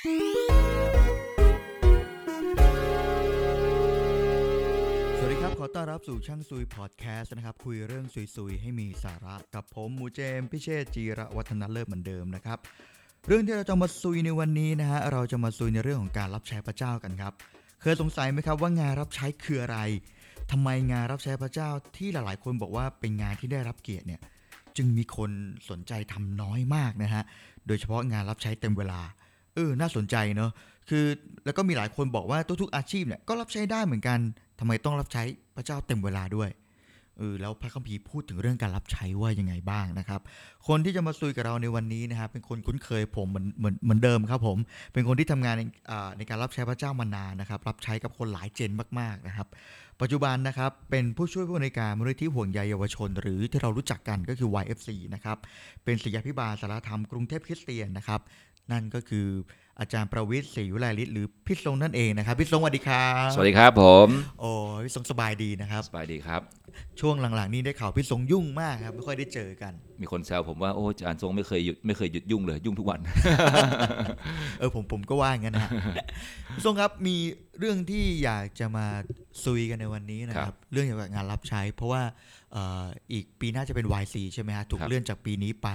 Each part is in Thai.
สวัสดีครับ ขอต้อนรับสู่ช่างซุยพอดแคสต์นะครับ คุยเรื่องซุยๆ ให้มีสาระกับผมมูเจม พิเชษจีระวัฒนเลิศเหมือนเดิมนะครับ เรื่องที่เราจะมาซุยในวันนี้นะฮะ เราจะมาซุยในเรื่องของการรับใช้พระเจ้ากันครับ เคยสงสัยไหมครับว่างานรับใช้คืออะไรทำไมงานรับใช้พระเจ้าที่หลายๆ คนบอกว่าเป็นงานที่ได้รับเกียรติเนี่ย จึงมีคนสนใจทำน้อยมากนะฮะ โดยเฉพาะงานรับใช้เต็มเวลา เออน่าสนใจเนอะคือแล้วก็มีหลายคนบอกว่าทุกๆอาชีพเนี่ยก็รับใช้ได้เหมือนกันทำไมต้องรับใช้พระเจ้าเต็มเวลาด้วยเออแล้วพระคัมภีร์พูดถึงเรื่องการรับใช้ว่ายังไงบ้างนะครับ คนที่จะมาซุยกับเราในวันนี้นะครับ เป็นคนคุ้นเคยผมเหมือนเหมือนเหมือนเดิมครับผม เป็นคนที่ทำงานในในการรับใช้พระเจ้ามานานนะครับ รับใช้กับคนหลายเจนมากๆนะครับ ปัจจุบันนะครับเป็นผู้ช่วยผู้อำนวยการมูลนิธิห่วงใยเยาวชน หรือที่เรารู้จักกันก็คือ YFC นะครับเป็นศิษยาภิบาลสารธรรมกรุงเทพคริสเตียนนะครับ นั่นก็คืออาจารย์ประวิทย์ศรีวิไลลิศหรือพี่ทรงนั่นเองนะครับพี่ทรงสวัสดีครับสวัสดีครับผมโอ้พี่ทรงสบายดีนะครับสบายดีครับ ช่วงหลังๆ นี้ได้ข่าวพี่ทรงยุ่งมากครับไม่ค่อยได้เจอกัน มีคนแซวผมว่าโอ้อาจารย์ทรงไม่เคยหยุดไม่เคยหยุดยุ่งเลยยุ่งทุกวัน เออผมผมก็ว่าอย่างนั้นนะพี่ทรงครับมีเรื่องที่อยากจะมาซุยกันในวันนี้นะคครัรับบเรื่องเกี่ยวกับงานรับใช้ เพราะว่าเอ่ออีกปีหน้าจะเป็น YC ใช่ไหมฮะถูกครับเลื่อนจากปีนี้ไป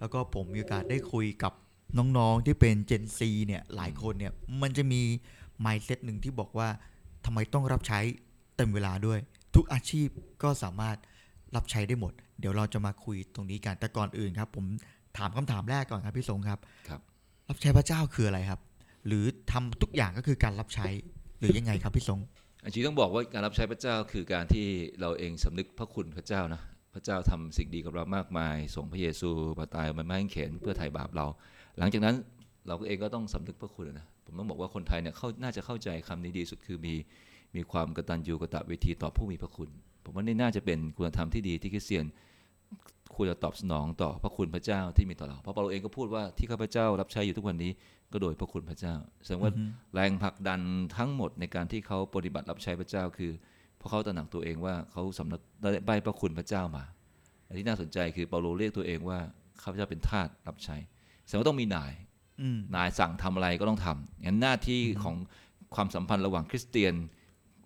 แล้วก็ผมมีโอกาสได้คุยกับ น้องๆที่เป็น Gen Z เนี่ยหลายคนเนี่ยมันจะมี mindset หนึ่งที่บอกว่าทำไมต้องรับใช้เต็มเวลาด้วย ทุกอาชีพก็สามารถรับใช้ได้หมด เดี๋ยวเราจะมาคุยตรงนี้กันแต่ก่อนอื่นครับ ผมถามคำถามแรกก่อนครับพี่สงครับครับ รับใช้พระเจ้าคืออะไรครับ หรือทำทุกอย่างก็คือการรับใช้หรือยังไงครับพี่สงจริงๆต้องบอกว่าการรับใช้พระเจ้าคือการที่เราเองสำนึกพระคุณพระเจ้านะพระเจ้าทำสิ่งดีกับเรามากมายส่งพระเยซูมาตายบนไม้กางเขนเพื่อไถ่บาปเรา หลังจากนั้นเราก็เองก็ต้องสำนึกพระคุณนะผมต้องบอกว่าคนไทยเนี่ยเขาน่าจะเข้าใจคำนี้ดีสุดคือมีมีความกตัญญูกตเวทีต่อผู้มีพระคุณ ผมว่านี่น่าจะเป็นคุณธรรมที่ดีที่คริสเตียนควรจะตอบสนองต่อพระคุณพระเจ้าที่มีต่อเรา เพราะเปาโลเองก็พูดว่าที่ข้าพเจ้ารับใช้อยู่ทุกวันนี้ก็โดยพระคุณพระเจ้า แสดงว่าแรงผลักดันทั้งหมดในการที่เขาปฏิบัติรับใช้พระเจ้าคือเพราะเขาตระหนักตัวเองว่าเขาสำนึกได้ใบพระคุณพระเจ้ามาอันที่น่าสนใจคือเปาโลเรียกตัวเองว่าข้าพเจ้าเป็นทาสรับใช้ แสดงว่าต้องมีนายอืมนายสั่งทำอะไรก็ต้องทำงั้นหน้าที่ของความสัมพันธ์ระหว่างคริสเตียน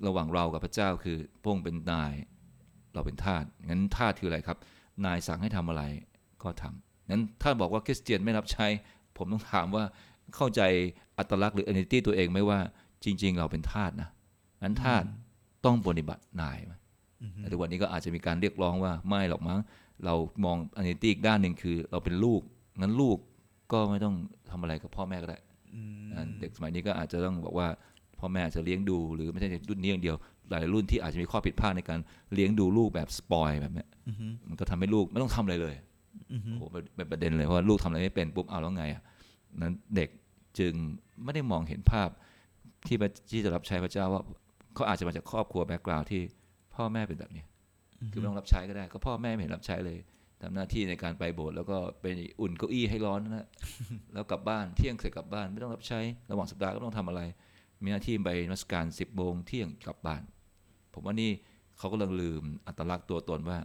ระหว่างเรากับพระเจ้าคือพระองค์เป็นนายเราเป็นทาสงั้นทาสคืออะไรครับ นายสั่งให้ทำอะไรก็ทำงั้นถ้าบอกว่าคริสเตียนไม่รับใช้ ผมต้องถามว่าเข้าใจอัตลักษณ์หรือ identity ตัวเองไหมว่าจริง ๆ เราเป็นทาสนะงั้นทาสต้องปฏิบัตินายไหมแต่ทุกวันนี้ก็อาจจะมีการเรียกร้องว่าไม่หรอกมั้งเรามอง identity อีกด้านหนึ่งคือเราเป็นลูกงั้นลูก ก็ไม่ต้องทำอะไรกับพ่อแม่ก็ได้อ่าเด็กสมัยนี้ก็อาจจะต้องบอกว่าพ่อแม่อาจจะเลี้ยงดูหรือไม่ใช่รุ่นนี้อย่างเดียว หลายรุ่นที่อาจจะมีข้อผิดพลาดในการเลี้ยงดูลูกแบบสปอยแบบเนี้ยมันก็ทำให้ลูกไม่ต้องทำอะไรเลยโอ้โหเป็นเป็นประเด็นเลยเพราะว่าลูกทำอะไรไม่เป็นปุ๊บเอาแล้วไงอะนั้นเด็กจึงไม่ได้มองเห็นภาพที่พระที่จะรับใช้พระเจ้าว่าเขาอาจจะมาจากครอบครัวแบ็กกราวที่พ่อแม่เป็นแบบนี้ คือไม่ต้องรับใช้ก็ได้ ก็พ่อแม่ไม่เห็นรับใช้เลย ทำหน้าที่ในการไปโบสถ์แล้วก็ไปอุ่นเก้าอี้ให้ร้อนนะแล้วกลับบ้านเที่ยงเสร็จกลับบ้านไม่ต้องรับใช้ระหว่างสัปดาห์ก็ต้องทำอะไร มีหน้าที่ไปนมัสการสิบโมงเที่ยงกลับบ้าน ผมว่านี่เขากำลังลืมอัตลักษณ์ตัวตนว่า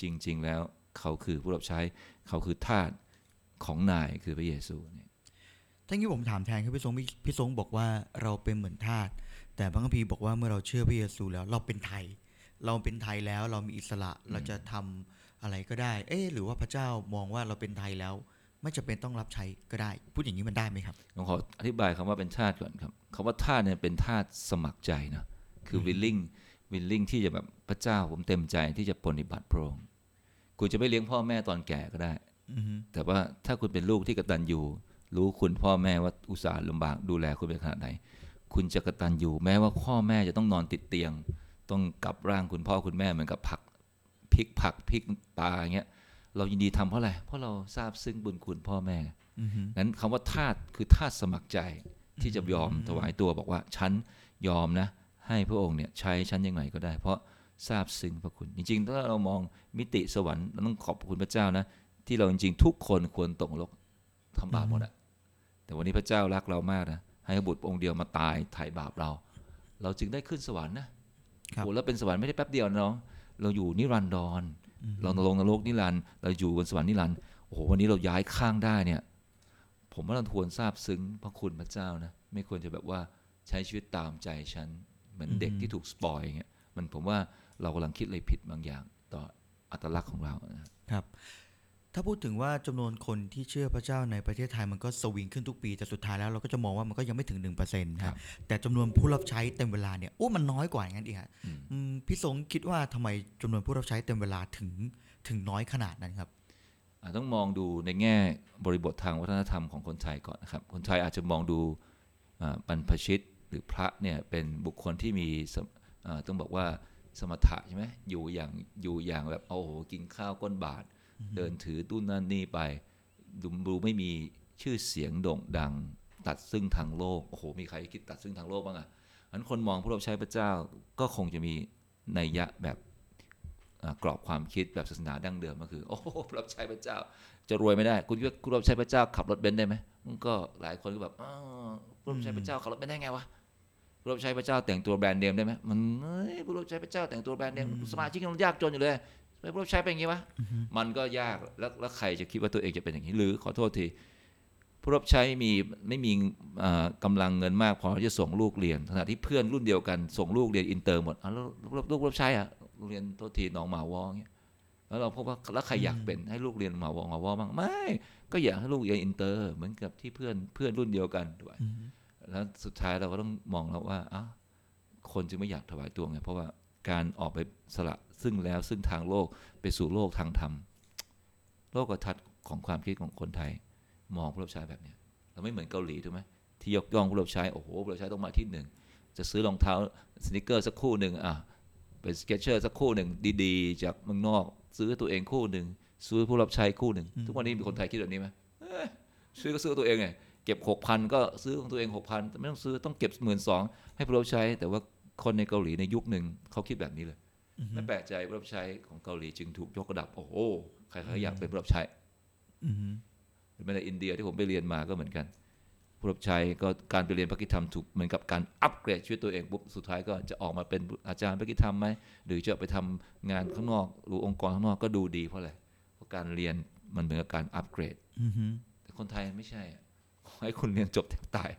จริง ๆ แล้วเขาคือผู้รับใช้เขาคือทาสของนายคือพระเยซูเนี่ยทั้งที่ผมถามแทนคือพี่สงพี่พี่สงบอกว่าเราเป็นเหมือนทาสแต่พระคัมภีร์บอกว่าเมื่อเราเชื่อพระเยซูแล้ว เราเป็นไทย เราเป็นไทยแล้วเรามีอิสระเราจะทำ อะไรก็ได้ เอ๊ะหรือว่าพระเจ้ามองว่าเราเป็นไทยแล้ว ไม่จำเป็นต้องรับใช้ก็ได้ พูดอย่างนี้มันได้ไหมครับผมขออธิบายคำว่าเป็นทาสก่อนครับคำว่าทาสเนี่ยเป็นทาสสมัครใจนะคือ willing willing ที่จะแบบพระเจ้าผมเต็มใจที่จะปฏิบัติพระองค์คุณจะไม่เลี้ยงพ่อแม่ตอนแก่ก็ได้อือฮึแต่ว่าถ้าคุณเป็นลูกที่กตัญญูรู้คุณพ่อแม่ว่าอุตส่าห์ลำบากดูแลคุณเป็นขนาดไหน คุณจะกตัญญูแม้ว่าพ่อแม่จะต้องนอนติดเตียง ต้องกลับร่างคุณพ่อคุณแม่เหมือนกับผักพ ริกผักพริกปลาอย่างเงี้ยเรายินดีทำเพราะอะไรเพราะเราทราบซึ่งบุญคุณพ่อแม่อือฮึนั้นคำว่าทาสคือทาสสมัครใจที่จะยอมถวายตัวบอกว่าฉันยอมนะ ให้พระองค์เนี่ยใช้ฉันยังไงก็ได้ เพราะทราบซึ้งพระคุณ จริงๆ ถ้าเรามองมิติสวรรค์เราต้องขอบคุณพระเจ้านะ ที่เราจริงๆ ทุกคนควรตกนรกทำบาปหมดอะแต่วันนี้พระเจ้ารักเรามากนะให้บุตรองค์เดียวมาตายไถ่บาปเรา เราจึงได้ขึ้นสวรรค์นะครับโอ้แล้วเป็นสวรรค์ไม่ได้แป๊บเดียวนะน้อง เราอยู่นิรันดร เราลงนรกนิรันดร์เราอยู่บนสวรรค์นิรันดร์โอ้โหวันนี้เราย้ายข้างได้เนี่ย ผมว่าเราควรทราบซึ้งพระคุณพระเจ้านะไม่ควรจะแบบว่าใช้ชีวิตตามใจฉัน เหมือนเด็กที่ถูกสปอยอย่างเงี้ยมันผมว่าเรากำลังคิดอะไรผิดบางอย่าง ต่ออัตลักษณ์ของเรานะครับ ถ้าพูดถึงว่าจำนวนคนที่เชื่อพระเจ้าในประเทศไทยมันก็สวิงขึ้นทุกปี แต่สุดท้ายแล้วเราก็จะมองว่ามันก็ยังไม่ถึง 1%ครับแต่จำนวนผู้รับใช้เต็มเวลาเนี่ยโอ้มันน้อยกว่าอย่างนั้นอีกฮะอืมอืมพี่สงคิดว่าทำไมจำนวนผู้รับใช้เต็มเวลาถึงถึงน้อยขนาดนั้นครับอะต้องมองดูในแง่บริบททางวัฒนธรรมของคนไทยก่อนนะครับ คนไทยอาจจะมองดูอ่าบรรพชิตหรือพระเนี่ยเป็นบุคคลที่มีสมอ่าต้องบอกว่าสมถะใช่ไหมอยู่อย่างอยู่อย่างแบบโอ้โหกินข้าวก้นบาท เดินถือตู้นั่นนี่ไปดูดูไม่มีชื่อเสียงโด่งดัง ตัดซึ่งทางโลกโอ้โหมีใครคิดตัดซึ่งทางโลกบ้างอะอันคนมองผู้รับใช้พระเจ้าก็คงจะมีนัยยะแบบอ่ากรอบความคิดแบบศาสนาดั้งเดิมก็คือ โอ้โหผู้รับใช้พระเจ้า จะรวยไม่ได้ คุณคิดว่าผู้รับใช้พระเจ้าขับรถเบนซ์ได้ไหมมันก็หลายคนก็แบบอ้าวผู้รับใช้พระเจ้าขับรถเบนซ์ได้ไงวะผู้รับใช้พระเจ้าแต่งตัวแบรนด์เนมได้ไหมมันเอ้ยผู้รับใช้พระเจ้าแต่งตัวแบรนด์เนมสมาชิกยังยากจนอยู่เลย ทำไมผู้รับใช้เป็นอย่างนี้วะมันก็ยากแล้วแล้วใครจะคิดว่าตัวเองจะเป็นอย่างนี้ หรือขอโทษทีผู้รับใช้มีไม่มีอ่ากำลังเงินมากพอที่จะส่งลูกเรียนขณะที่เพื่อนรุ่นเดียวกันส่งลูกเรียนอินเตอร์หมดอะแล้วลูกลูกรับใช้อะเรียนโทษทีหน้องหมาวอเงี้ยแล้วเราพบว่าแล้วใครอยากเป็นให้ลูกเรียนหมาวอหมาวอบ้างไม่ ก็อยากให้ลูกเรียนอินเตอร์ เหมือนกับที่เพื่อนเพื่อนรุ่นเดียวกันด้วยแล้วสุดท้ายเราก็ต้องมองแล้วว่าอ้าวคนจึงไม่อยากถวายตัวไงเพราะว่าการออกไปสละ ซึ่งแล้วซึ่งทางโลกไปสู่โลกทางธรรม โลกทัศน์ของความคิดของคนไทย มองผู้รับใช้แบบเนี้ยเราไม่เหมือนเกาหลีถูกไหมที่ยกย่องผู้รับใช้โอ้โหผู้รับใช้ต้องมาที่หนึ่งจะซื้อรองเท้า sneaker สักคู่หนึ่งอะเป็น Skechers สักคู่หนึ่งดีๆ จากเมืองนอก ซื้อตัวเองคู่หนึ่งซื้อผู้รับใช้คู่หนึ่งทุกวันนี้มีคนไทยคิดแบบนี้ไหมเอ้ยซื้อก็ซื้อตัวเองไงเก็บหกพันก็ซื้อของตัวเองหกพันไม่ต้องซื้อต้องเก็บหมื่นสองให้ผู้รับใช้ แต่ว่าคนในเกาหลีในยุคหนึ่งเขาคิดแบบนี้เลย ไม่แปลกใจผู้รับใช้ของเกาหลีจึงถูกยกระดับ โอ้โหใครๆอยากเป็นผู้รับใช้อืมหรือแม้แต่อินเดียที่ผมไปเรียนมาก็เหมือนกัน ผู้รับใช้ก็การไปเรียนพระกิธรรมถูกเหมือนกับการอัปเกรดชีวิตตัวเองปุ๊บสุดท้ายก็จะออกมาเป็นอาจารย์พระกิธรรมไหมหรือจะไปทำงานข้างนอกหรือองค์กรข้างนอกก็ดูดีเพราะอะไรเพราะการเรียนมันเหมือนกับการอัปเกรดอืมแต่คนไทยไม่ใช่อะขอให้คุณเรียนจบแทบตาย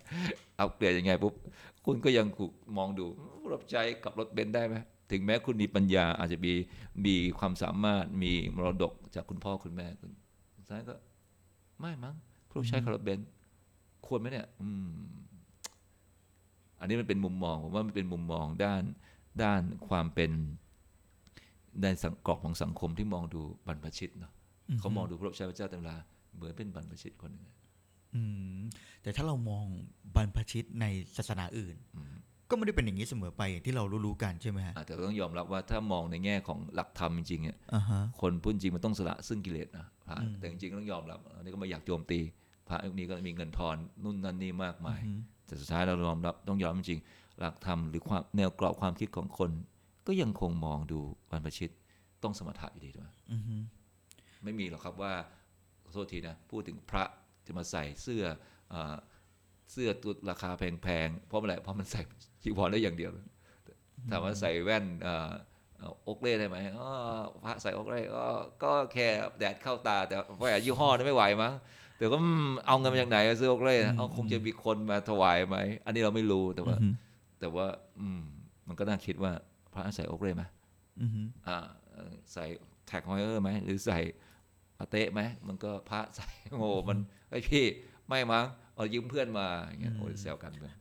อัปเกรดยังไงปุ๊บคุณก็ยังถูกมองดูผู้รับใช้กับรถเบนซ์ได้ไหม ถึงแม้คุณมีปัญญาอาจจะมีมีความสามารถมีมรดกจากคุณพ่อคุณแม่คุณสุดท้ายก็ไม่มั้งผู้รับใช้ขับรถเบนซ์ควรไหมเนี่ยอืมอันนี้มันเป็นมุมมองผมว่ามันเป็นมุมมองด้านด้านความเป็นในสังกรอบของสังคมที่มองดูบรรพชิตเนาะเขามองดูพระรับใช้พระเจ้าเต็มเวลาเหมือนเป็นบรรพชิตคนหนึ่งอืมแต่ถ้าเรามองบรรพชิตในศาสนาอื่นอืม ก็ไม่ได้เป็นอย่างนี้เสมอไปอย่างที่เรารู้ๆกันใช่ไหมฮะอาจจะต้องยอมรับว่าถ้ามองในแง่ของหลักธรรมจริงๆเนี่ยอ่าฮะคนพูดจริงมันต้องสละซึ่งกิเลสนะพระอืมแต่จริงๆต้องยอมรับอันนี้ก็ไม่อยากโจมตี พระยุคนี้ก็มีเงินทอนนู่นนั่นนี่มากมายอืมแต่สุดท้ายเรายอมรับต้องยอมรับจริงๆหลักธรรมหรือความแนวกรอบความคิดของคน ก็ยังคงมองดูบรรพชิตต้องสมถะอยู่ดีด้วยอืมไม่มีหรอกครับว่าขอโทษทีนะพูดถึงพระจะมาใส่เสื้อ เออเสื้อตัวราคาแพงๆ เพราะอะไรเพราะมันใส่จีวรได้อย่างเดียวถามว่าใส่แว่นเอ่อเอ่ออกเล่ได้ไหมอ๋อพระใส่อกเล่ก็ก็แค่แดดเข้าตา แต่แหวนยี่ห้อนั้นไม่ไหวมั้งแต่ก็อืมเอาเงินมาจากไหนซื้ออกเล่นะเอาคงจะมีคนมาถวายไหมอันนี้เราไม่รู้แต่ว่าอืมแต่ว่า อืมมันก็น่าคิดว่า พระใส่อกเล่ไหมอืมอ่าเอ่อใส่แท็กฮอยเออร์ไหมหรือใส่อาเตะไหมมันก็พระใส่โง่มันไอยพี่ไม่มั้ง เอายืมเพื่อนมาอย่างเงี้ยโอ้ยแซวกันเลย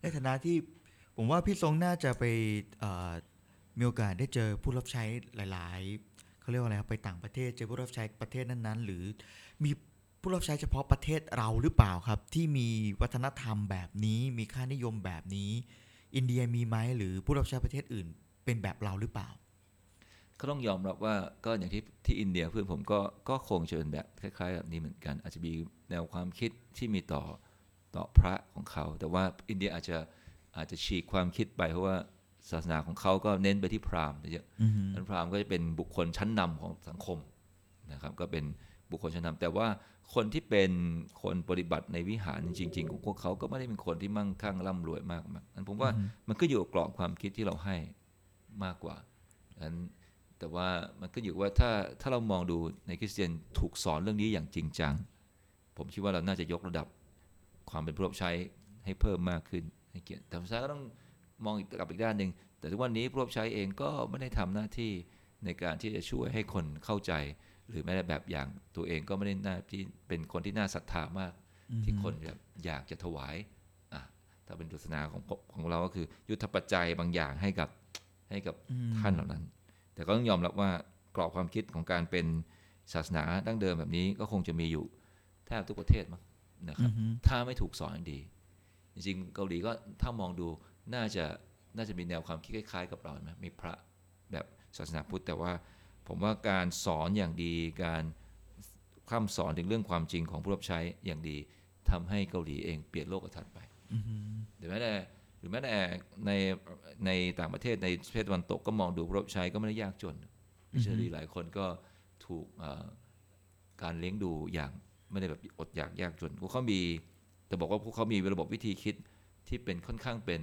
ในฐานะที่ผมว่าพี่ทรงน่าจะไปเอ่อมีโอกาสได้เจอผู้รับใช้หลาย ๆเขาเรียกว่าอะไรครับไปต่างประเทศเจอผู้รับใช้ประเทศนั้นๆ หรือมีผู้รับใช้เฉพาะประเทศเราหรือเปล่าครับ ที่มีวัฒนธรรมแบบนี้มีค่านิยมแบบนี้ อินเดียมีไหมหรือผู้รับใช้ประเทศอื่น เป็นแบบเราหรือเปล่า ก็ต้องยอมรับว่าก็อย่างที่ที่อินเดียเพื่อนผมก็ก็คงจะเป็นแบบคล้ายๆแบบนี้เหมือนกัน อาจจะมีแนวความคิดที่มีต่อต่อพระของเขา แต่ว่าอินเดียอาจจะอาจจะฉีกความคิดไปเพราะว่าศาสนาของเขาก็เน้นไปที่พราหมณ์เยอะอืมนั้นพราหมณ์ก็จะเป็นบุคคลชั้นนำของสังคมนะครับก็เป็นบุคคลชั้นนำแต่ว่าคนที่เป็นคนปฏิบัติในวิหารจริง ๆ ของพวกเขาก็ไม่ได้เป็นคนที่มั่งคั่งร่ำรวยมากนักนั้นผมว่ามันก็อยู่กับกรอบความคิดที่เราให้มากกว่านั้น แต่ว่ามันก็อยู่ว่าถ้าถ้าเรามองดูในคริสเตียนถูกสอนเรื่องนี้อย่างจริงจัง ผมคิดว่าเราน่าจะยกระดับความเป็นผู้รับใช้ให้เพิ่มมากขึ้นให้เกียรติแต่สุดท้ายก็ต้องมองอีกกลับอีกด้านหนึ่งแต่ทุกวันนี้ผู้รับใช้เองก็ไม่ได้ทำหน้าที่ในการที่จะช่วยให้คนเข้าใจ หรือแม้แต่แบบอย่างตัวเองก็ไม่ได้น่าที่เป็นคนที่น่าศรัทธามาก ที่คนแบบอยากจะถวายอะถ้าเป็นศาสนาของของเราก็คือ ยุทธปัจจัยบางอย่างให้กับให้กับท่านเหล่านั้น แต่ก็ต้องยอมรับว่ากรอบความคิดของการเป็นศาสนาดั้งเดิมแบบนี้ก็คงจะมีอยู่แทบทุกประเทศมั้งนะครับถ้าไม่ถูกสอนอย่างดี จริงๆเกาหลีก็ถ้ามองดูน่าจะน่าจะมีแนวความคิดคล้ายๆ กับเราไหมมีพระแบบศาสนาพุทธแต่ว่าผมว่าการสอนอย่างดีการข้ามสอนถึงเรื่องความจริงของผู้รับใช้อย่างดีทำให้เกาหลีเองเปลี่ยนโลกทันไปหรือแม้แต่ หรือแม้แต่ในในต่างประเทศในประเทศตะวันตกก็มองดูผู้รับใช้ก็ไม่ได้ยากจนมิชลีหลายคนก็ถูกการเลี้ยงดูอย่างไม่ได้แบบอดอยากยากจนพวกเขามีแต่บอกว่าพวกเขามีระบบวิธีคิดที่เป็นค่อนข้างเป็น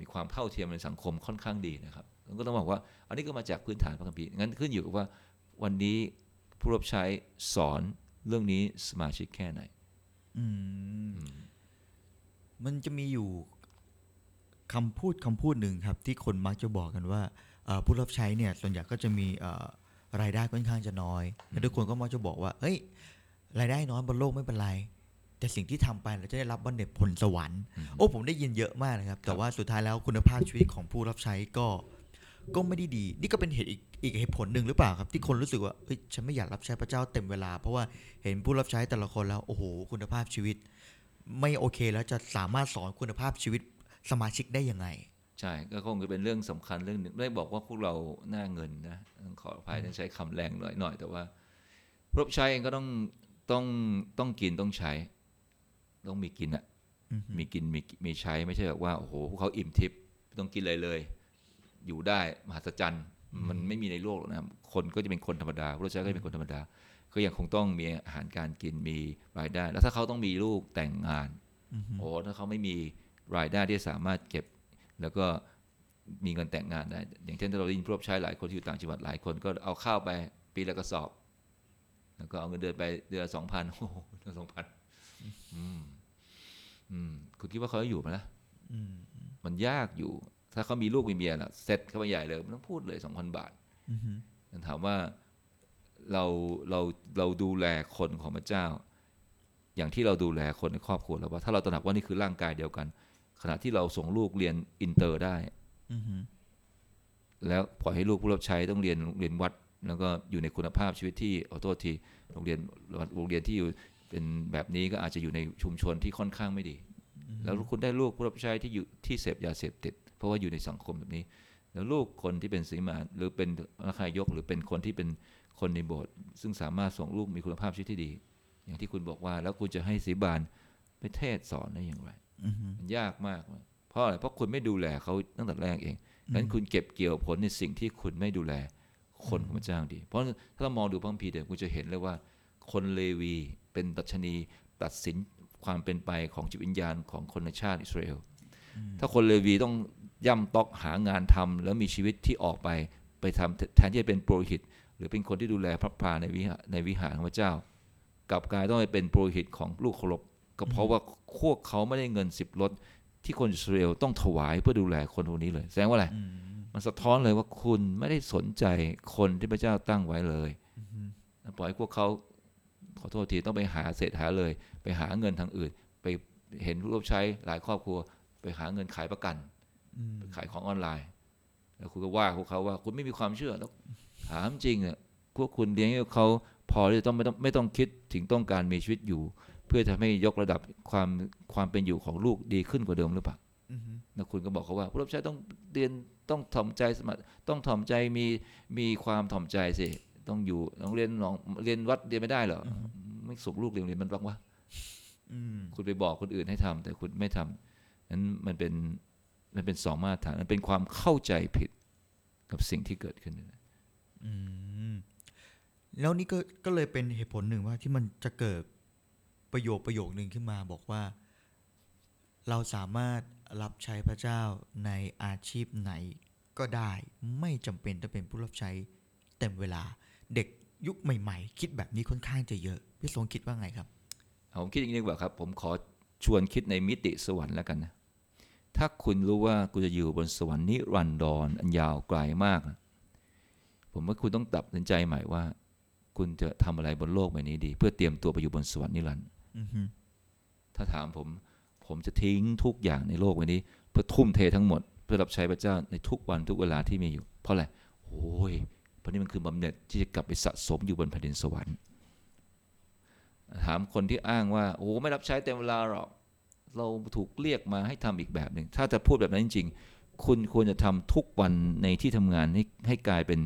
มีความเท่าเทียมในสังคมค่อนข้างดีนะครับก็ต้องบอกว่า อันนี้ก็มาจากพื้นฐานพระคัมภีร์งั้นขึ้นอยู่กับว่าวันนี้ผู้รับใช้สอนเรื่องนี้สมาชิกแค่ไหน มันจะมีอยู่คำพูดคำพูดหนึ่งครับ ที่คนมักจะบอกกันว่าผู้รับใช้เนี่ยส่วนใหญ่ก็จะมีรายได้ค่อนข้างจะน้อยและทุกคนก็มักจะบอกว่า เฮ้ย รายได้น้อยบนโลกไม่เป็นไรแต่สิ่งที่ทำไปเราจะได้รับบันเด็ผลสวรรค์โอ้ผมได้ยินเยอะมากนะครับ แต่ว่าสุดท้ายแล้วคุณภาพชีวิตของผู้รับใช้ก็ก็ไม่ได้ดี นี่ก็เป็นเหตุอีกอีกเหตุผลหนึ่งหรือเปล่าครับ ที่คนรู้สึกว่าเฮ้ยฉันไม่อยากรับใช้พระเจ้าเต็มเวลา เพราะว่าเห็นผู้รับใช้แต่ละคนแล้วโอ้โห คุณภาพชีวิต ไม่โอเคแล้วจะสามารถสอนคุณภาพชีวิตสมาชิกได้ยังไง ใช่ก็คงจะเป็นเรื่องสำคัญเรื่องหนึ่งได้บอกว่าพวกเราหน้าเงินนะต้องขออภัยต้องใช้คำแรงหน่อยหน่อยแต่ว่ารับใช้เองก็ต้องต้องต้องกินต้องใช้ ต้องมีกินอะมีกินมีมีใช้ไม่ใช่แบบว่าโอ้โหพวกเขาอิ่มทิพย์ต้องกินเลยเลย อยู่ได้มหัศจรรย์ มันไม่มีในโลกหรอกนะคนก็จะเป็นคนธรรมดารับใช้ก็เป็นคนธรรมดา ก็ยังคงต้องมีอาหารการกินมีรายได้ แล้วถ้าเขาต้องมีลูกแต่งงานโอ้ถ้าเขาไม่มีรายได้ที่สามารถเก็บ แล้วก็มีเงินแต่งงานได้อย่างเช่นเราได้ยินพวกใช้หลายคนที่อยู่ต่างจังหวัดหลายคนก็เอาข้าวไปปีละกระสอบ แล้วก็เอาเงินเดือนไปเดือนสองพันโอ้โหเดือนสองพันคุณคิดว่าเขาอยู่ไหมล่ะมันยากอยู่ ถ้าเขามีลูกมีเมียล่ะเซ็ตเขาไปใหญ่เลยมันต้องพูดเลยสองพันบาทถามว่าเราเราเราดูแลคนของพระเจ้า อย่างที่เราดูแลคนในครอบครัวแล้วว่าถ้าเราตระหนักว่านี่คือร่างกายเดียวกัน ขณะที่เราส่งลูกเรียนอินเตอร์ได้แล้วปล่อยให้ลูกผู้รับใช้ต้องเรียนเรียนวัด แล้วก็อยู่ในคุณภาพชีวิตที่ขอโทษทีโรงเรียนโรงเรียนที่อยู่เป็นแบบนี้ก็อาจจะอยู่ในชุมชนที่ค่อนข้างไม่ดี แล้วคุณได้ลูกผู้รับใช้ที่อยู่ที่เสพยาเสพติด เพราะว่าอยู่ในสังคมแบบนี้ แล้วลูกคนที่เป็นสีมาหรือเป็นนักขายกหรือเป็นคนที่เป็นคนในโบสถ์ซึ่งสามารถส่งลูกมีคุณภาพชีวิตที่ดี อย่างที่คุณบอกว่า แล้วคุณจะให้สีบานไปเทศสอนได้อย่างไรมันยากมากเพราะอะไรเพราะคุณไม่ดูแลเขาตั้งแต่แรกเองงั้นคุณเก็บเกี่ยวผลในสิ่งที่คุณไม่ดูแลคนของพระเจ้าดี เพราะถ้าเรามองดูพระคัมภีร์เดี๋ยวคุณจะเห็นเลยว่า คนเลวีเป็นตัชนีตัดสินความเป็นไปของจิตวิญญาณของคนในชาติอิสราเอล ถ้าคนเลวีต้อง ย่ำตอกหางานทำแล้วมีชีวิตที่ออกไปไปทำแทนที่จะเป็นโปรหิต หรือเป็นคนที่ดูแลพระพาในวิหารในวิหารของพระเจ้ากลับกลายต้องไปเป็นโปรหิตของลูกเคารพก็เพราะว่าพวกเขาไม่ได้เงินสิบรถที่คนอิสราเอลต้องถวายเพื่อดูแลคนพวกนี้เลย แสดงว่าอะไรมันสะท้อนเลยว่าคุณไม่ได้สนใจคนที่พระเจ้าตั้งไว้เลยปล่อยพวกเขาขอโทษทีต้องไปหาเศษหาเลย ไปหาเงินทางอื่น ไปเห็นรูปใช้หลายครอบครัว ไปหาเงินขายประกัน ขายของออนไลน์ แล้วคุณก็ว่าพวกเขาว่า คุณไม่มีความเชื่อแล้วถามจริงเนี่ยพวกคุณเลี้ยงเขาพอที่ต้องไม่ต้องไม่ต้องคิดถึงต้องการมีชีวิตอยู่ เพื่อจะให้ยกระดับความความเป็นอยู่ของลูกดีขึ้นกว่าเดิมหรือเปล่าแล้วคุณก็บอกเขาว่าผู้รับใช้ต้องเรียนต้องถ่อมใจสมัต้องถ่อมใจมีมีความถ่อมใจสิต้องอยู่ต้องเรียนลองเรียนวัดเรียนไม่ได้เหรอไม่ส่งลูกเรียนเรียนมันบ้างวะคุณไปบอกคนอื่นให้ทำแต่คุณไม่ทำนั้นมันเป็น มันเป็นสองมาตรฐานมันเป็นความเข้าใจผิดกับสิ่งที่เกิดขึ้นแล้วนี่ก็ก็เลยเป็นเหตุผลหนึ่งว่าที่มันจะเกิดประโยคประโยคหนึ่งขึ้นมาบอกว่า เราสามารถรับใช้พระเจ้าในอาชีพไหนก็ได้ไม่จำเป็นต้องเป็นผู้รับใช้เต็มเวลา เด็กยุคใหม่ๆ คิดแบบนี้ค่อนข้างจะเยอะพี่สงคิดว่าไงครับผมคิดอย่างนี้ดีกว่าครับ ผมขอชวนคิดในมิติสวรรค์แล้วกันนะ ถ้าคุณรู้ว่าคุณจะอยู่บนสวรรค์นิรันดรอันยาวไกลมากนะผมว่าคุณต้องตัดสินใจใหม่ว่า คุณจะทำอะไรบนโลกใบนี้ดี เพื่อเตรียมตัวไปอยู่บนสวรรค์นิรันดร์อือฮึถ้าถามผม ผมจะทิ้งทุกอย่างในโลกใบนี้ เพื่อทุ่มเททั้งหมด เพื่อรับใช้พระเจ้าในทุกวันทุกเวลาที่มีอยู่ เพราะอะไรโอ้ยเพราะนี่มันคือบำเหน็จที่จะกลับไปสะสมอยู่บนแผ่นดินสวรรค์ ถามคนที่อ้างว่า โอ้ไม่รับใช้เต็มเวลาหรอก เราถูกเรียกมาให้ทำอีกแบบหนึ่งถ้าจะพูดแบบนั้นจริง ๆ คุณควรจะทำทุกวันในที่ทำงานให้ให้กลายเป็น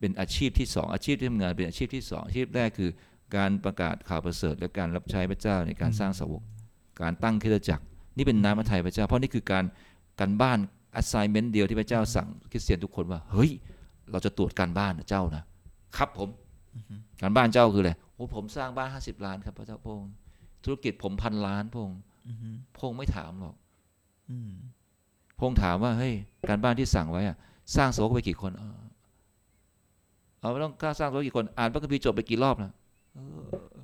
เป็นอาชีพที่สองอาชีพที่ทำงานเป็นอาชีพที่สองอาชีพแรกคือ การประกาศข่าวประเสริฐ และการรับใช้พระเจ้าในการสร้างสาวก การตั้งคริสตจักร นี่เป็นน้ำพระทัยพระเจ้า เพราะนี่คือการการบ้าน assignment เดียวที่พระเจ้าสั่งคริสเตียนทุกคนว่า เฮ้ย เราจะตรวจการบ้านนะเจ้านะ ครับผม การบ้านเจ้าคืออะไรโอ้ผมสร้างบ้านห้าสิบล้านครับพระเจ้าพงค์ธุรกิจผมพันล้านพงค์ พระองค์ไม่ถามหรอกอืมพระองค์ถามว่าเฮ้ยการบ้านที่สั่งไว้อะสร้างสาวกไปกี่คนเออเอาไม่ต้องกล้าสร้างสาวกกี่คน อ่านพระคัมภีร์จบไปกี่รอบนะเออ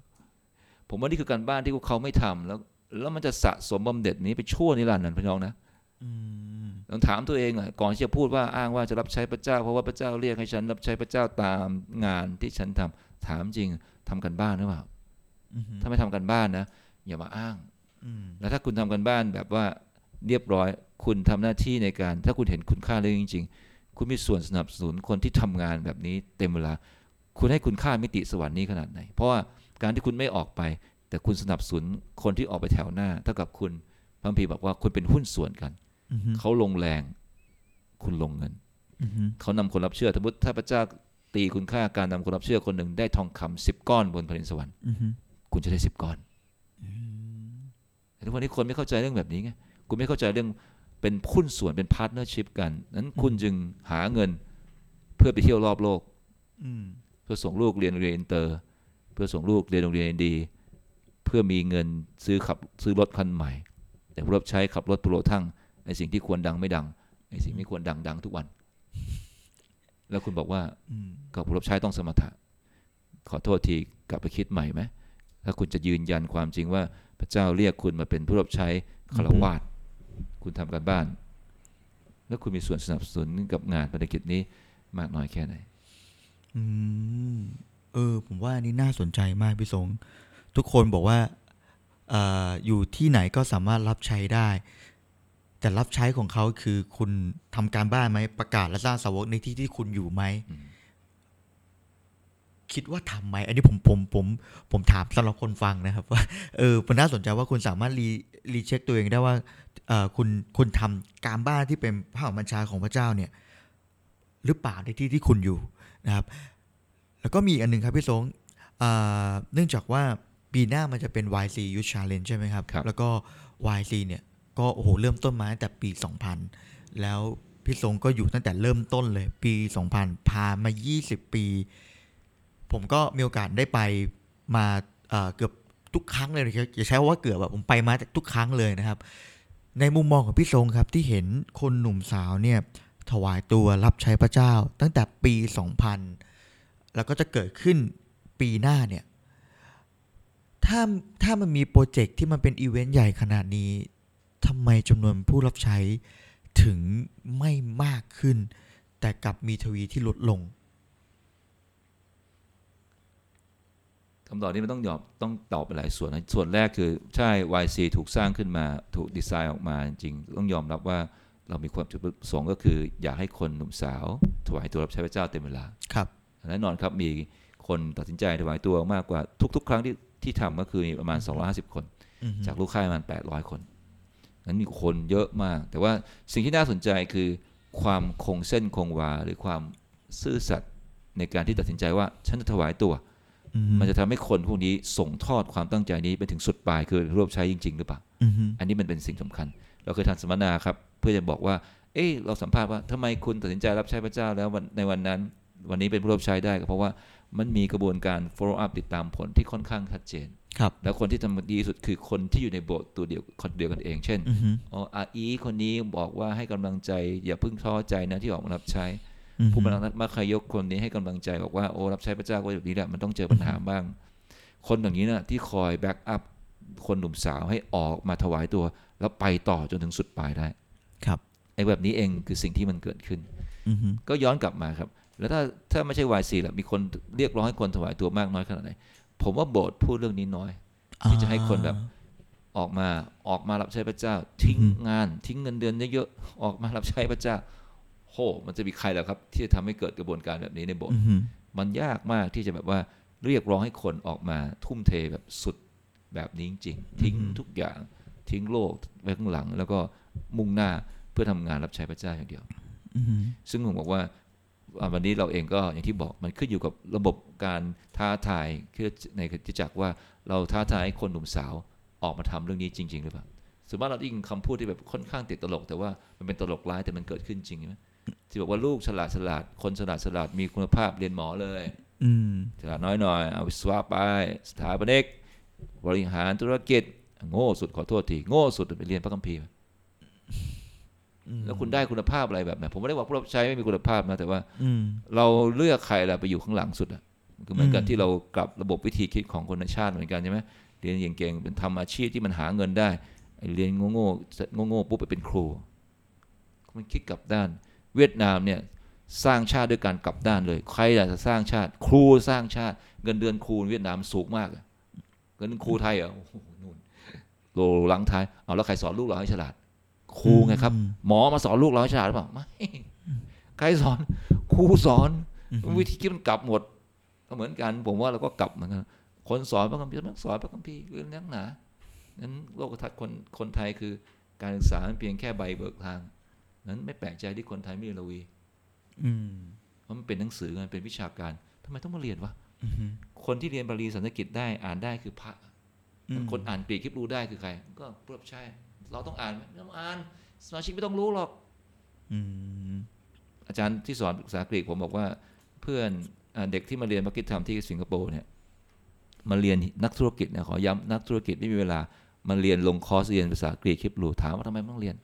ผมว่านี่คือการบ้านที่พวกเขาไม่ทำแล้ว แล้วมันจะสะสมบำเหน็จนี้ไปชั่วนิรันดร์นั่นพี่น้องนะอืมลองถามตัวเองหน่อยก่อนที่จะพูดว่าอ้างว่าจะรับใช้พระเจ้า เพราะว่าพระเจ้าเรียกให้ฉันรับใช้พระเจ้าตามงานที่ฉันทำถามจริงทำกันบ้านหรือเปล่าอือฮึถ้าไม่ทำกันบ้านนะอย่ามาอ้างอืม แล้วถ้าคุณทำกันบ้านแบบว่าเรียบร้อย คุณทำหน้าที่ในการ ถ้าคุณเห็นคุณค่าเรื่องจริง ๆ คุณมีส่วนสนับสนุนคนที่ทำงานแบบนี้เต็มเวลา คุณให้คุณค่ามิติสวรรค์นี้ขนาดไหน เพราะว่าการที่คุณไม่ออกไป แต่คุณสนับสนุนคนที่ออกไปแถวหน้า เท่ากับคุณพระคัมภีร์บอกว่าคุณเป็นหุ้นส่วนกันอือฮึเขาลงแรง คุณลงเงินอือฮึเขานำคนรับเชื่อสมมติถ้าพระเจ้าตีคุณค่าการนำคนรับเชื่อคนหนึ่งได้ทองคำสิบก้อนบนแผ่นดินสวรรค์อือฮึคุณจะได้สิบก้อนแต่ ทุกวันนี้คนไม่เข้าใจเรื่องแบบนี้ไงคุณไม่เข้าใจเรื่องเป็นหุ้นส่วนเป็น partnership กัน นั้นคุณจึงหาเงินเพื่อไปเที่ยวรอบโลกอืมเพื่อส่งลูกเรียนโรงเรียนอินเตอร์ เพื่อส่งลูกเรียนโรงเรียนดี เพื่อมีเงินซื้อขับซื้อรถคันใหม่ แต่ผู้รับใช้ขับรถโปรทั่งในสิ่งที่ควรดังไม่ดังในสิ่งไม่ควรดังดังทุกวัน แล้วคุณบอกว่าอืมกับผู้รับใช้ต้องสมถะ ขอโทษทีกลับไปคิดใหม่ไหมถ้าคุณจะยืนยันความจริงว่า พระเจ้าเรียกคุณมาเป็นผู้รับใช้คารวาสคุณทำการบ้าน แล้วคุณมีส่วนสนับสนุนกับงานภารกิจนี้มากน้อยแค่ไหน อืมเออ ผมว่าอันนี้น่าสนใจมากพี่สงทุกคนบอกว่าเอ่ออยู่ที่ไหนก็สามารถรับใช้ได้ แต่รับใช้ของเขาคือคุณทำการบ้านไหมประกาศและสร้างสาวกในที่ที่คุณอยู่ไหมอืม คิดว่าทำไหมอันนี้ผมผมผมผมถามสำหรับคนฟังนะครับว่าเออมันน่าสนใจว่าคุณสามารถรีรีเช็คตัวเองได้ว่าเออคุณคุณทำการบ้านที่เป็นพระบัญชาของพระเจ้าเนี่ยหรือเปล่าในที่ที่คุณอยู่นะครับ แล้วก็มีอีกอันหนึ่งครับพี่สงเอ่อเนื่องจากว่าปีหน้ามันจะเป็น YC Youth Challenge ใช่ไหมครับครับแล้วก็ YC เนี่ยก็โอ้โหเริ่มต้นมาตั้งแต่ปี 2000 แล้วพี่สงก็อยู่ตั้งแต่เริ่มต้นเลยปี 2000ผ่านมา 20 ปี ผมก็มีโอกาสได้ไปมาเกือบทุกครั้งเลยนะครับอย่าใช้ว่าเกือบแบบผมไปมาทุกครั้งเลยนะครับ ในมุมมองของพี่ทรงครับที่เห็นคนหนุ่มสาวเนี่ยถวายตัวรับใช้พระเจ้าตั้งแต่ปี 2000 แล้วก็จะเกิดขึ้นปีหน้าเนี่ยถ้าถ้ามันมี project ที่มันเป็นอีเวนต์ใหญ่ขนาดนี้ทำไมจำนวนผู้รับใช้ถึงไม่มากขึ้น แต่กลับมีทีท่าที่ลดลง คำตอบนี้มันต้องยอมต้องตอบไปหลายส่วนนะส่วนแรกคือใช่ YC ถูกสร้างขึ้นมาถูกดีไซน์ออกมาจริงๆต้องยอมรับว่าเรามีความจุดประสงค์ก็คือ อยากให้คนหนุ่มสาว ถวายตัวรับใช้พระเจ้าเต็มเวลาครับแน่นอนครับมีคนตัดสินใจถวายตัวมากกว่าทุก ๆ ครั้งที่ที่ทำก็คือมีประมาณ 250 คนอือฮึจากลูกค้ายประมาณ 800 คนนั้นมีคนเยอะมาก แต่ว่าสิ่งที่น่าสนใจคือความคงเส้นคงวาหรือความซื่อสัตย์ในการที่ตัดสินใจว่าฉันจะถวายตัวอือฮึ มันจะทำให้คนพวกนี้ส่งทอดความตั้งใจนี้ไปถึงสุดปลายคือรวบใช้จริง ๆ หรือเปล่าอือฮึอันนี้มันเป็นสิ่งสำคัญ เราเคยทำสัมมนาครับ เพื่อจะบอกว่า เอ้เราสัมภาษณ์ว่าทำไมคุณตัดสินใจรับใช้พระเจ้าแล้ววันในวันนั้น วันนี้เป็นผู้รับใช้ได้ก็เพราะว่ามันมีกระบวนการ follow up ติดตามผลที่ค่อนข้างชัดเจนครับแล้วคนที่ทำดีที่สุดคือคนที่อยู่ในโบสถ์ตัวเดียวคนเดียวกันเอง เช่นอือฮึอ๋ออาอีคนนี้บอกว่าให้กำลังใจอย่าเพิ่งท้อใจนะที่ออกมารับใช้อืม ผู้บรรลักมัคคายกคนนี้ให้กำลังใจบอกว่าโอ้รับใช้พระเจ้าก็แบบนี้แหละมันต้องเจอปัญหาบ้าง คนอย่างนี้นะที่คอยแบ็กอัพคนหนุ่มสาวให้ออกมาถวายตัว แล้วไปต่อจนถึงสุดปลายได้ ครับไอ้แบบนี้เองคือสิ่งที่มันเกิดขึ้นอือฮึก็ย้อนกลับมาครับ แล้วถ้าถ้าไม่ใช่วายซีล่ะมีคนเรียกร้องให้คนถวายตัวมากน้อยขนาดไหนผมว่าโบสถ์พูดเรื่องนี้น้อย ที่จะให้คนแบบออกมาออกมารับใช้พระเจ้า ทิ้งงาน ทิ้งเงินเดือนเยอะๆออกมารับใช้พระเจ้า โหมันจะมีใครแล้วครับ ที่จะทำให้เกิดกระบวนการแบบนี้ในโบสถ์อือฮึมันยากมากที่จะแบบว่าเรียกร้องให้คนออกมาทุ่มเทแบบสุดแบบนี้จริงๆทิ้งทุกอย่างทิ้งโลกไว้ข้างหลัง แล้วก็มุ่งหน้าเพื่อทำงานรับใช้พระเจ้าอย่างเดียวอือฮึซึ่งผมบอกว่าอ่าวันนี้เราเองก็อย่างที่บอกมันขึ้นอยู่กับระบบการท้าทายคือในคริสตจักรว่าเราท้าทายให้คนหนุ่มสาวออกมาทำเรื่องนี้จริง ๆ หรือเปล่าส่วนมากเราได้ยินคำพูดที่แบบค่อนข้างติดตลก แต่ว่ามันเป็นตลกร้ายแต่มันเกิดขึ้นจริงใช่ไหม ที่บอกว่าลูกฉลาดฉลาด คนฉลาดฉลาดมีคุณภาพเรียนหมอเลย อืมฉลาดน้อยหน่อยเอาวิศวะไปสถาปนิกบริหารธุรกิจ โง่สุดขอโทษทีโง่สุดไปเรียนพระคัมภีร์มาแล้วคุณได้คุณภาพอะไรแบบไหนผมไม่ได้บอกผู้รับใช้ไม่มีคุณภาพนะแต่ว่าอืมเราเลือกใครล่ะไปอยู่ข้างหลังสุดอะคือเหมือนกันอืมที่เรากลับระบบวิธีคิดของคนในชาติเหมือนกันใช่ไหมเรียนเก่งๆเป็นทำอาชีพที่มันหาเงินได้ไอ้เรียนโง่ๆโง่ๆปุ๊บไปเป็นครูมันคิดกลับด้าน เวียดนามเนี่ยสร้างชาติด้วยการกลับด้านเลย ใครล่ะจะสร้างชาติ ครูสร้างชาติ เงินเดือนครูเวียดนามสูงมากอะเงินครูไทยเหรอะโอ้โหนู่นโลหลังท้ายเอาแล้วใครสอนลูกเราให้ฉลาด ครูไงครับ หมอมาสอนลูกเราให้ฉลาดหรือเปล่าไม่ใครสอนครูสอน วิธีคิดมันกลับหมดก็เหมือนกัน ผมว่าเราก็กลับเหมือนกันคนสอนพระคัมภีร์ต้องสอนพระคัมภีร์เรื่องนักหนานั้นโลกทัศน์คนคนไทยคือการศึกษามันเพียงแค่ใบเบิกทาง นั้นไม่แปลกใจที่คนไทยไม่เรียนระวีอืมเพราะมันเป็นหนังสือมันเป็นวิชาการทำไมต้องมาเรียนวะอือฮึคนที่เรียนบาลีสันสกฤตได้อ่านได้คือพระอืมคนอ่านกรีกคิดรู้ได้คือใคร ก็ผู้รับใช้เราต้องอ่านไหมไม่ต้องอ่านสมาชิกไม่ต้องรู้หรอกอืมอาจารย์ที่สอนภาษากรีกผมบอกว่า เพื่อนอาเด็กที่มาเรียน market ทำที่สิงคโปร์เนี่ยมาเรียนนักธุรกิจเนี่ยขอย้ำนักธุรกิจไม่มีเวลามาเรียนลงคอร์สเรียนภาษากรีกฮีบรูถามว่าทำไมต้องเรียน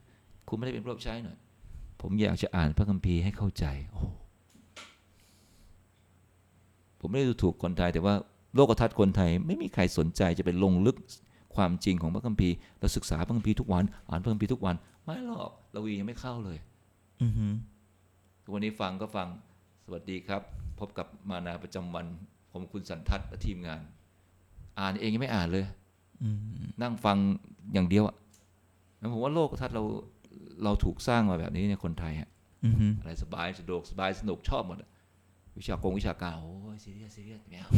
คุณไม่ได้เป็นผู้รับใช้หน่อย ผมอยากจะอ่านพระคัมภีร์ให้เข้าใจ โอ้โหผมไม่ได้ดูถูกคนไทย แต่ว่าโลกทัศน์คนไทย ไม่มีใครสนใจจะไปลงลึกความจริงของพระคัมภีร์เราศึกษาพระคัมภีร์ทุกวัน อ่านพระคัมภีร์ทุกวัน ไม่หรอกเฝ้าเดี่ยวยังไม่เฝ้าเลย อือฮึวันนี้ฟังก็ฟังสวัสดีครับ พบกับมานาประจำวัน ผมคุณสันทัศน์และทีมงาน อ่านเองยังไม่อ่านเลยอืมนั่งฟังอย่างเดียวอะแล้วผมว่าโลกทัศน์เรา เราถูกสร้างมาแบบนี้ในคนไทยอะอือฮึอะไรสบายสะดวกสบายสนุกชอบหมดอะวิชากงวิชาการโอ้ยซีเรียสซีเรียสไม่เอา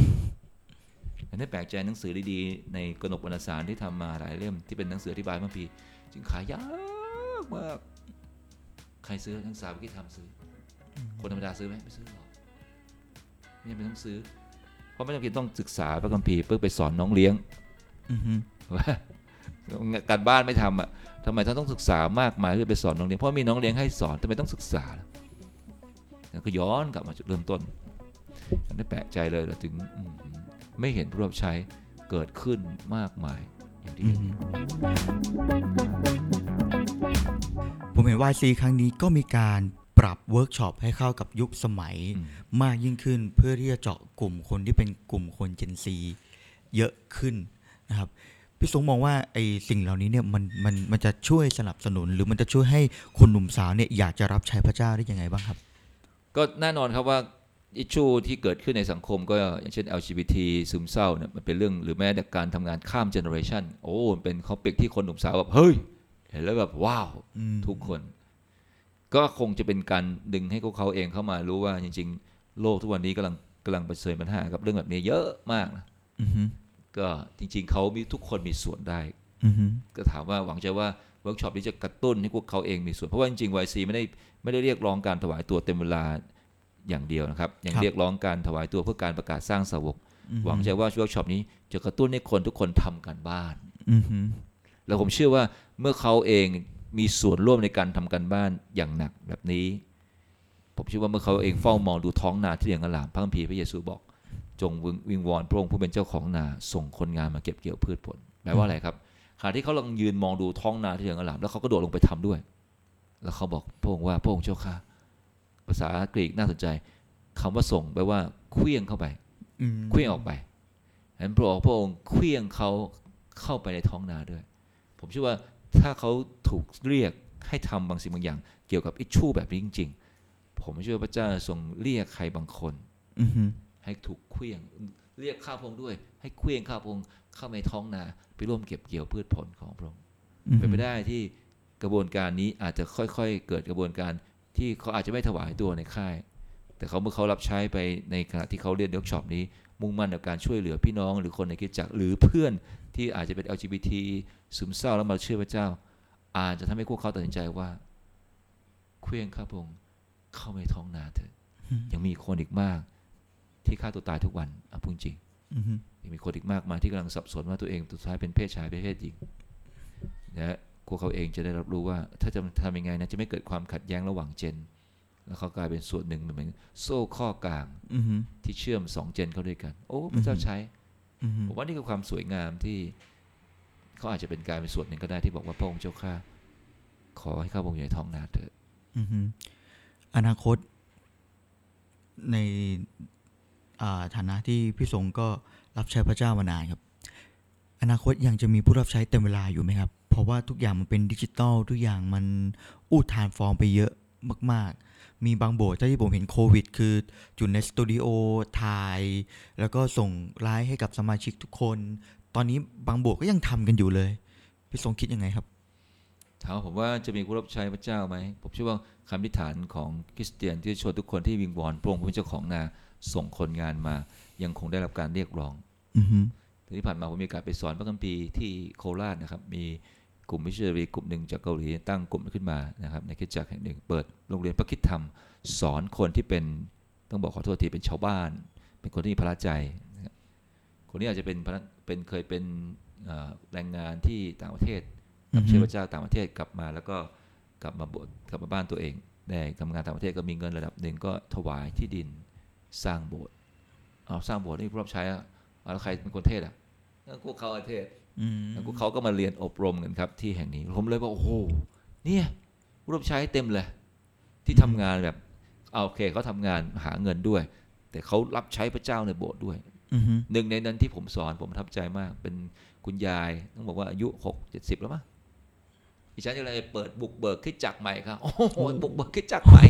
อันนี้แปลกใจหนังสือดีๆในกนกวรรณสารที่ทำมาหลายเล่มที่เป็นหนังสืออธิบายพระคัมภีร์จึงขายยากมากใครซื้อนักศึกษาเมื่อกี้ทำซื้อ คนธรรมดาซื้อไหมไม่ซื้อหรอกไม่จำเป็นต้องซื้อ เพราะไม่จำเป็นต้องศึกษาพระคัมภีร์เพื่อไปสอนน้องเลี้ยงอือฮึว่า การบ้านไม่ทำอะทำไมท่านต้องศึกษามากมายเพื่อไปสอนน้องเลี้ยงเพราะมีน้องเลี้ยงให้สอนทำไมต้องศึกษาล่ะแล้วก็ย้อนกลับมาจุดเริ่มต้นอันนี้แปลกใจเลยเราถึงอืมไม่เห็นผู้รับใช้เกิดขึ้นมากมายอย่างที่อืเห็อนฮึผมเห็น YC ครั้งนี้ก็มีการปรับเวิร์กช็อปให้เข้ากับยุคสมัยอืมมากยิ่งขึ้นเพื่อที่จะเจาะกลุ่มคนที่เป็นกลุ่มคน Gen Z เยอะขึ้นนะครับ พี่สงมองว่าไอ้สิ่งเหล่านี้เนี่ยมันมันมันจะช่วยสนับสนุน หรือมันจะช่วยให้คนหนุ่มสาวเนี่ยอยากจะรับใช้พระเจ้าได้ยังไงบ้างครับ ก็แน่นอนครับว่าissue ที่เกิดขึ้นในสังคมก็อย่างเช่น LGBT ซึมเศร้าเนี่ยมันเป็นเรื่องหรือแม้แต่การทำงานข้าม generation โอ้มันเป็น topic ที่คนหนุ่มสาวแบบเฮ้ย เห็นแล้วแบบ wow อืมทุกคน ก็คงจะเป็นการดึงให้พวกเขาเองเข้ามารู้ว่าจริง ๆ โลกทุกวันนี้กำลังกำลังเผชิญปัญหากับเรื่องแบบนี้เยอะมากนะอือฮึ ก็จริง ๆเขามีทุกคนมีส่วนได้อือฮึก็ถามว่าหวังใจว่าเวิร์กช็อปนี้จะกระตุ้นให้พวกเขาเองมีส่วน เพราะว่าจริงๆ YC ไม่ได้ไม่ได้เรียกร้องการถวายตัวเต็มเวลาอย่างเดียวนะครับยังเรียกร้องการถวายตัวเพื่อการประกาศสร้างสาวก หวังใจว่าเวิร์กช็อปนี้จะกระตุ้นให้คนทุกคนทำการบ้านอือฮึแล้วผมเชื่อว่าเมื่อเขาเองมีส่วนร่วมในการทำการบ้านอย่างหนักแบบนี้ ผมเชื่อว่าเมื่อเขาเองเฝ้ามองดูท้องนาที่เหลืองอร่ามพระคัมภีร์พระเยซูบอก จงวิงวิงวอนพระองค์ผู้เป็นเจ้าของนาส่งคนงานมาเก็บเกี่ยวพืชผลแปลว่าอะไรครับขณะที่เขากำลังยืนมองดูท้องนาที่เหลืองอร่ามแล้วเขาก็โดดลงไปทำด้วย แล้วเขาบอกพระองค์ว่าพระองค์เจ้าข้าภาษากรีกน่าสนใจคำว่าส่งแปลว่าเคลื่องเข้าไปอืมเคลื่องออกไปฉะนั้นพระองค์พระองค์เคลื่องเขาเข้าไปในท้องนาด้วย ผมเชื่อว่าถ้าเขาถูกเรียกให้ทำบางสิ่งบางอย่าง เกี่ยวกับอิชชูแบบนี้จริง ๆ ผมเชื่อว่าพระเจ้าทรงเรียกใครบางคนอือฮึ ให้ถูกเคลื่องเรียกข้าพระองค์ด้วย ให้เคลื่องข้าพระองค์เข้าในท้องนา ไปร่วมเก็บเกี่ยวพืชผลของพระองค์อือฮึเป็นไปได้ที่กระบวนการนี้อาจจะค่อยๆ เกิดกระบวนการที่เขาอาจจะไม่ถวายตัวในค่าย แต่เขาเมื่อเขารับใช้ไปในขณะที่เขาเรียนเวิร์กช็อปนี้ มุ่งมั่นในการช่วยเหลือพี่น้อง หรือคนในคริสตจักรหรือเพื่อนที่อาจจะเป็น LGBT ซึมเศร้าแล้วมาเชื่อพระเจ้า อาจจะทำให้พวกเขาตัดสินใจว่าเคลื่องข้าพระองค์เข้าไปในท้องนาเถิดยังมีคนอีกมาก ที่ฆ่าตัวตายทุกวันอะพูดจริงอือฮึยังมีคนอีกมากมายที่กำลังสับสนว่าตัวเองสุดท้ายเป็นเพศชายเป็นเพศหญิงนะพวกเขาเองจะได้รับรู้ว่า ถ้าจะทำยังไงนะจะไม่เกิดความขัดแย้งระหว่างเจน แล้วเขากลายเป็นส่วนหนึ่งเหมือนโซ่ข้อกลางอือฮึที่เชื่อมสองเจนเข้าด้วยกัน โอ้พระเจ้าใช้อือฮึผมว่านี่คือความสวยงามที่เขาอาจจะเป็นการเป็นส่วนหนึ่งก็ได้ที่บอกว่าพระองค์เจ้าข้าขอให้ข้าพระองค์อยู่ในท้องนาเถิดอือฮึอนาคตในอ่า ฐานะที่พี่สงก็รับใช้พระเจ้ามานานครับ อนาคตยังจะมีผู้รับใช้เต็มเวลาอยู่ไหมครับ เพราะว่าทุกอย่างมันเป็นดิจิตอลทุกอย่างมันอู้ทานฟอร์มไปเยอะมาก ๆ มีบางโบสถ์ที่ผมเห็นโควิด คือจุดในสตูดิโอถ่าย แล้วก็ส่งไลฟ์ให้กับสมาชิกทุกคน ตอนนี้บางโบสถ์ก็ยังทำกันอยู่เลย พี่สงคิดยังไงครับ ถามผมว่าจะมีผู้รับใช้พระเจ้าไหม ผมเชื่อว่าคำอธิฐานของคริสเตียนที่ชวนทุกคนที่วิงวอนพระองค์ผู้เป็นเจ้าของนา ส่งคนงานมา ยังคงได้รับการเรียกร้องอือฮึที่ผ่านมาผมมีโอกาสไปสอนพระคัมภีร์ที่โคราชนะครับ มีกลุ่มมิชชันนารีกลุ่มหนึ่งจากเกาหลีตั้งกลุ่มขึ้นมานะครับ ในคริสตจักรแห่งหนึ่งเปิดโรงเรียนพระคริสตธรรม สอนคนที่เป็นต้องบอกขอโทษทีเป็นชาวบ้าน เป็นคนที่มีพระใจนะครับคนนี้อาจจะเป็นพระเป็นเคยเป็นเอ่อแรงงานที่ต่างประเทศรับเชื่อพระเจ้าต่างประเทศกลับมาแล้วก็กลับมาโบสถ์กลับมาบ้านตัวเอง ได้ทำงานต่างประเทศก็มีเงินระดับหนึ่งก็ถวายที่ดิน สร้างโบสถ์เอาสร้างโบสถ์นี่ผู้รับใช้อะเอาแล้วใครเป็นคนเทศอะนั่นพวกเขาเทศอืมแล้วพวกเขาก็มาเรียนอบรมกันครับที่แห่งนี้ผมเลยว่าโอ้โหเนี่ยผู้รับใช้เต็มเลยที่ทำงานแบบเอาโอเคเขาทำงานหาเงินด้วย แต่เขารับใช้พระเจ้าในโบสถ์ด้วยอือฮึหนึ่งในนั้นที่ผมสอนผมประทับใจมาก เป็นคุณยายต้องบอกว่าอายุหกเจ็ดสิบแล้วมั้งดิฉันก็เลยเปิดบุกเบิกคริดจักรใหม่ครับโอ้โหบุกเบิกคริดจักรใหม่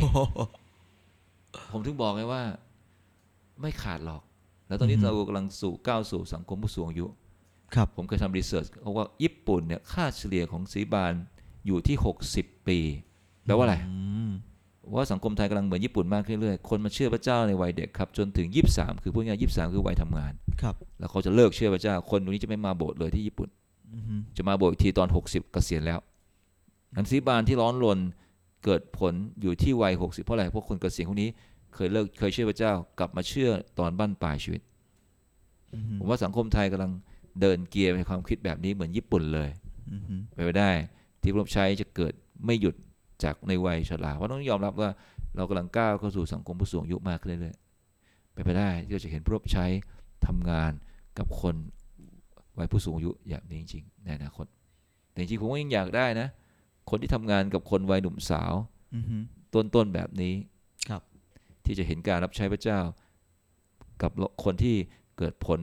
ผมถึงบอกไงว่า ไม่ขาดหรอก แล้วตอนนี้อือฮึเรากำลังสู่ก้าวสู่สังคมผู้สูงอายุ ครับ ผมเคยทำรีเสิร์ชเขาว่าญี่ปุ่นเนี่ยค่าเฉลี่ยของสีบานอยู่ที่ 60 ปีแปลว่าอะไรอืมว่าสังคมไทยกำลังเหมือนญี่ปุ่นมากขึ้นเรื่อยๆคนมาเชื่อพระเจ้าในวัยเด็กครับ จนถึง 23 คือพูดง่ายๆ23 คือวัยทำงานครับ แล้วเขาจะเลิกเชื่อพระเจ้า คนตรงนี้จะไม่มาโบสถ์เลยที่ญี่ปุ่นอือฮึจะมาโบสถ์อีกทีตอน 60 เกษียณแล้วอันสีบานที่ร้อนรนเกิดผลอยู่ที่วัย 60 เพราะอะไรเพราะคนเกษียณพวกนี้ เคยเลิกเคยเชื่อพระเจ้ากลับมาเชื่อตอนบั้นปลายชีวิตอือฮึผมว่าสังคมไทยกำลังเดินเกียร์ในความคิดแบบนี้เหมือนญี่ปุ่นเลยอือฮึไปนไปได้ ที่รับใช้จะเกิดไม่หยุดจากในวัยชราเพราะต้องยอมรับว่าเรากำลังก้าวเข้าสู่สังคมผู้สูงอายุมากขึ้นเรื่อยๆไปนไปได้ที่เราจะเห็นผู้รับใช้ทำงานกับคนวัยผู้สูงอายุอย่างนี้จริงๆในอนาคตแต่จริงๆผมก็ยังอยากได้นะ คนที่ทำงานกับคนวัยหนุ่มสาวอือฮึต้นๆแบบนี้ครับ ที่จะเห็นการรับใช้พระเจ้า กับคนที่เกิดผล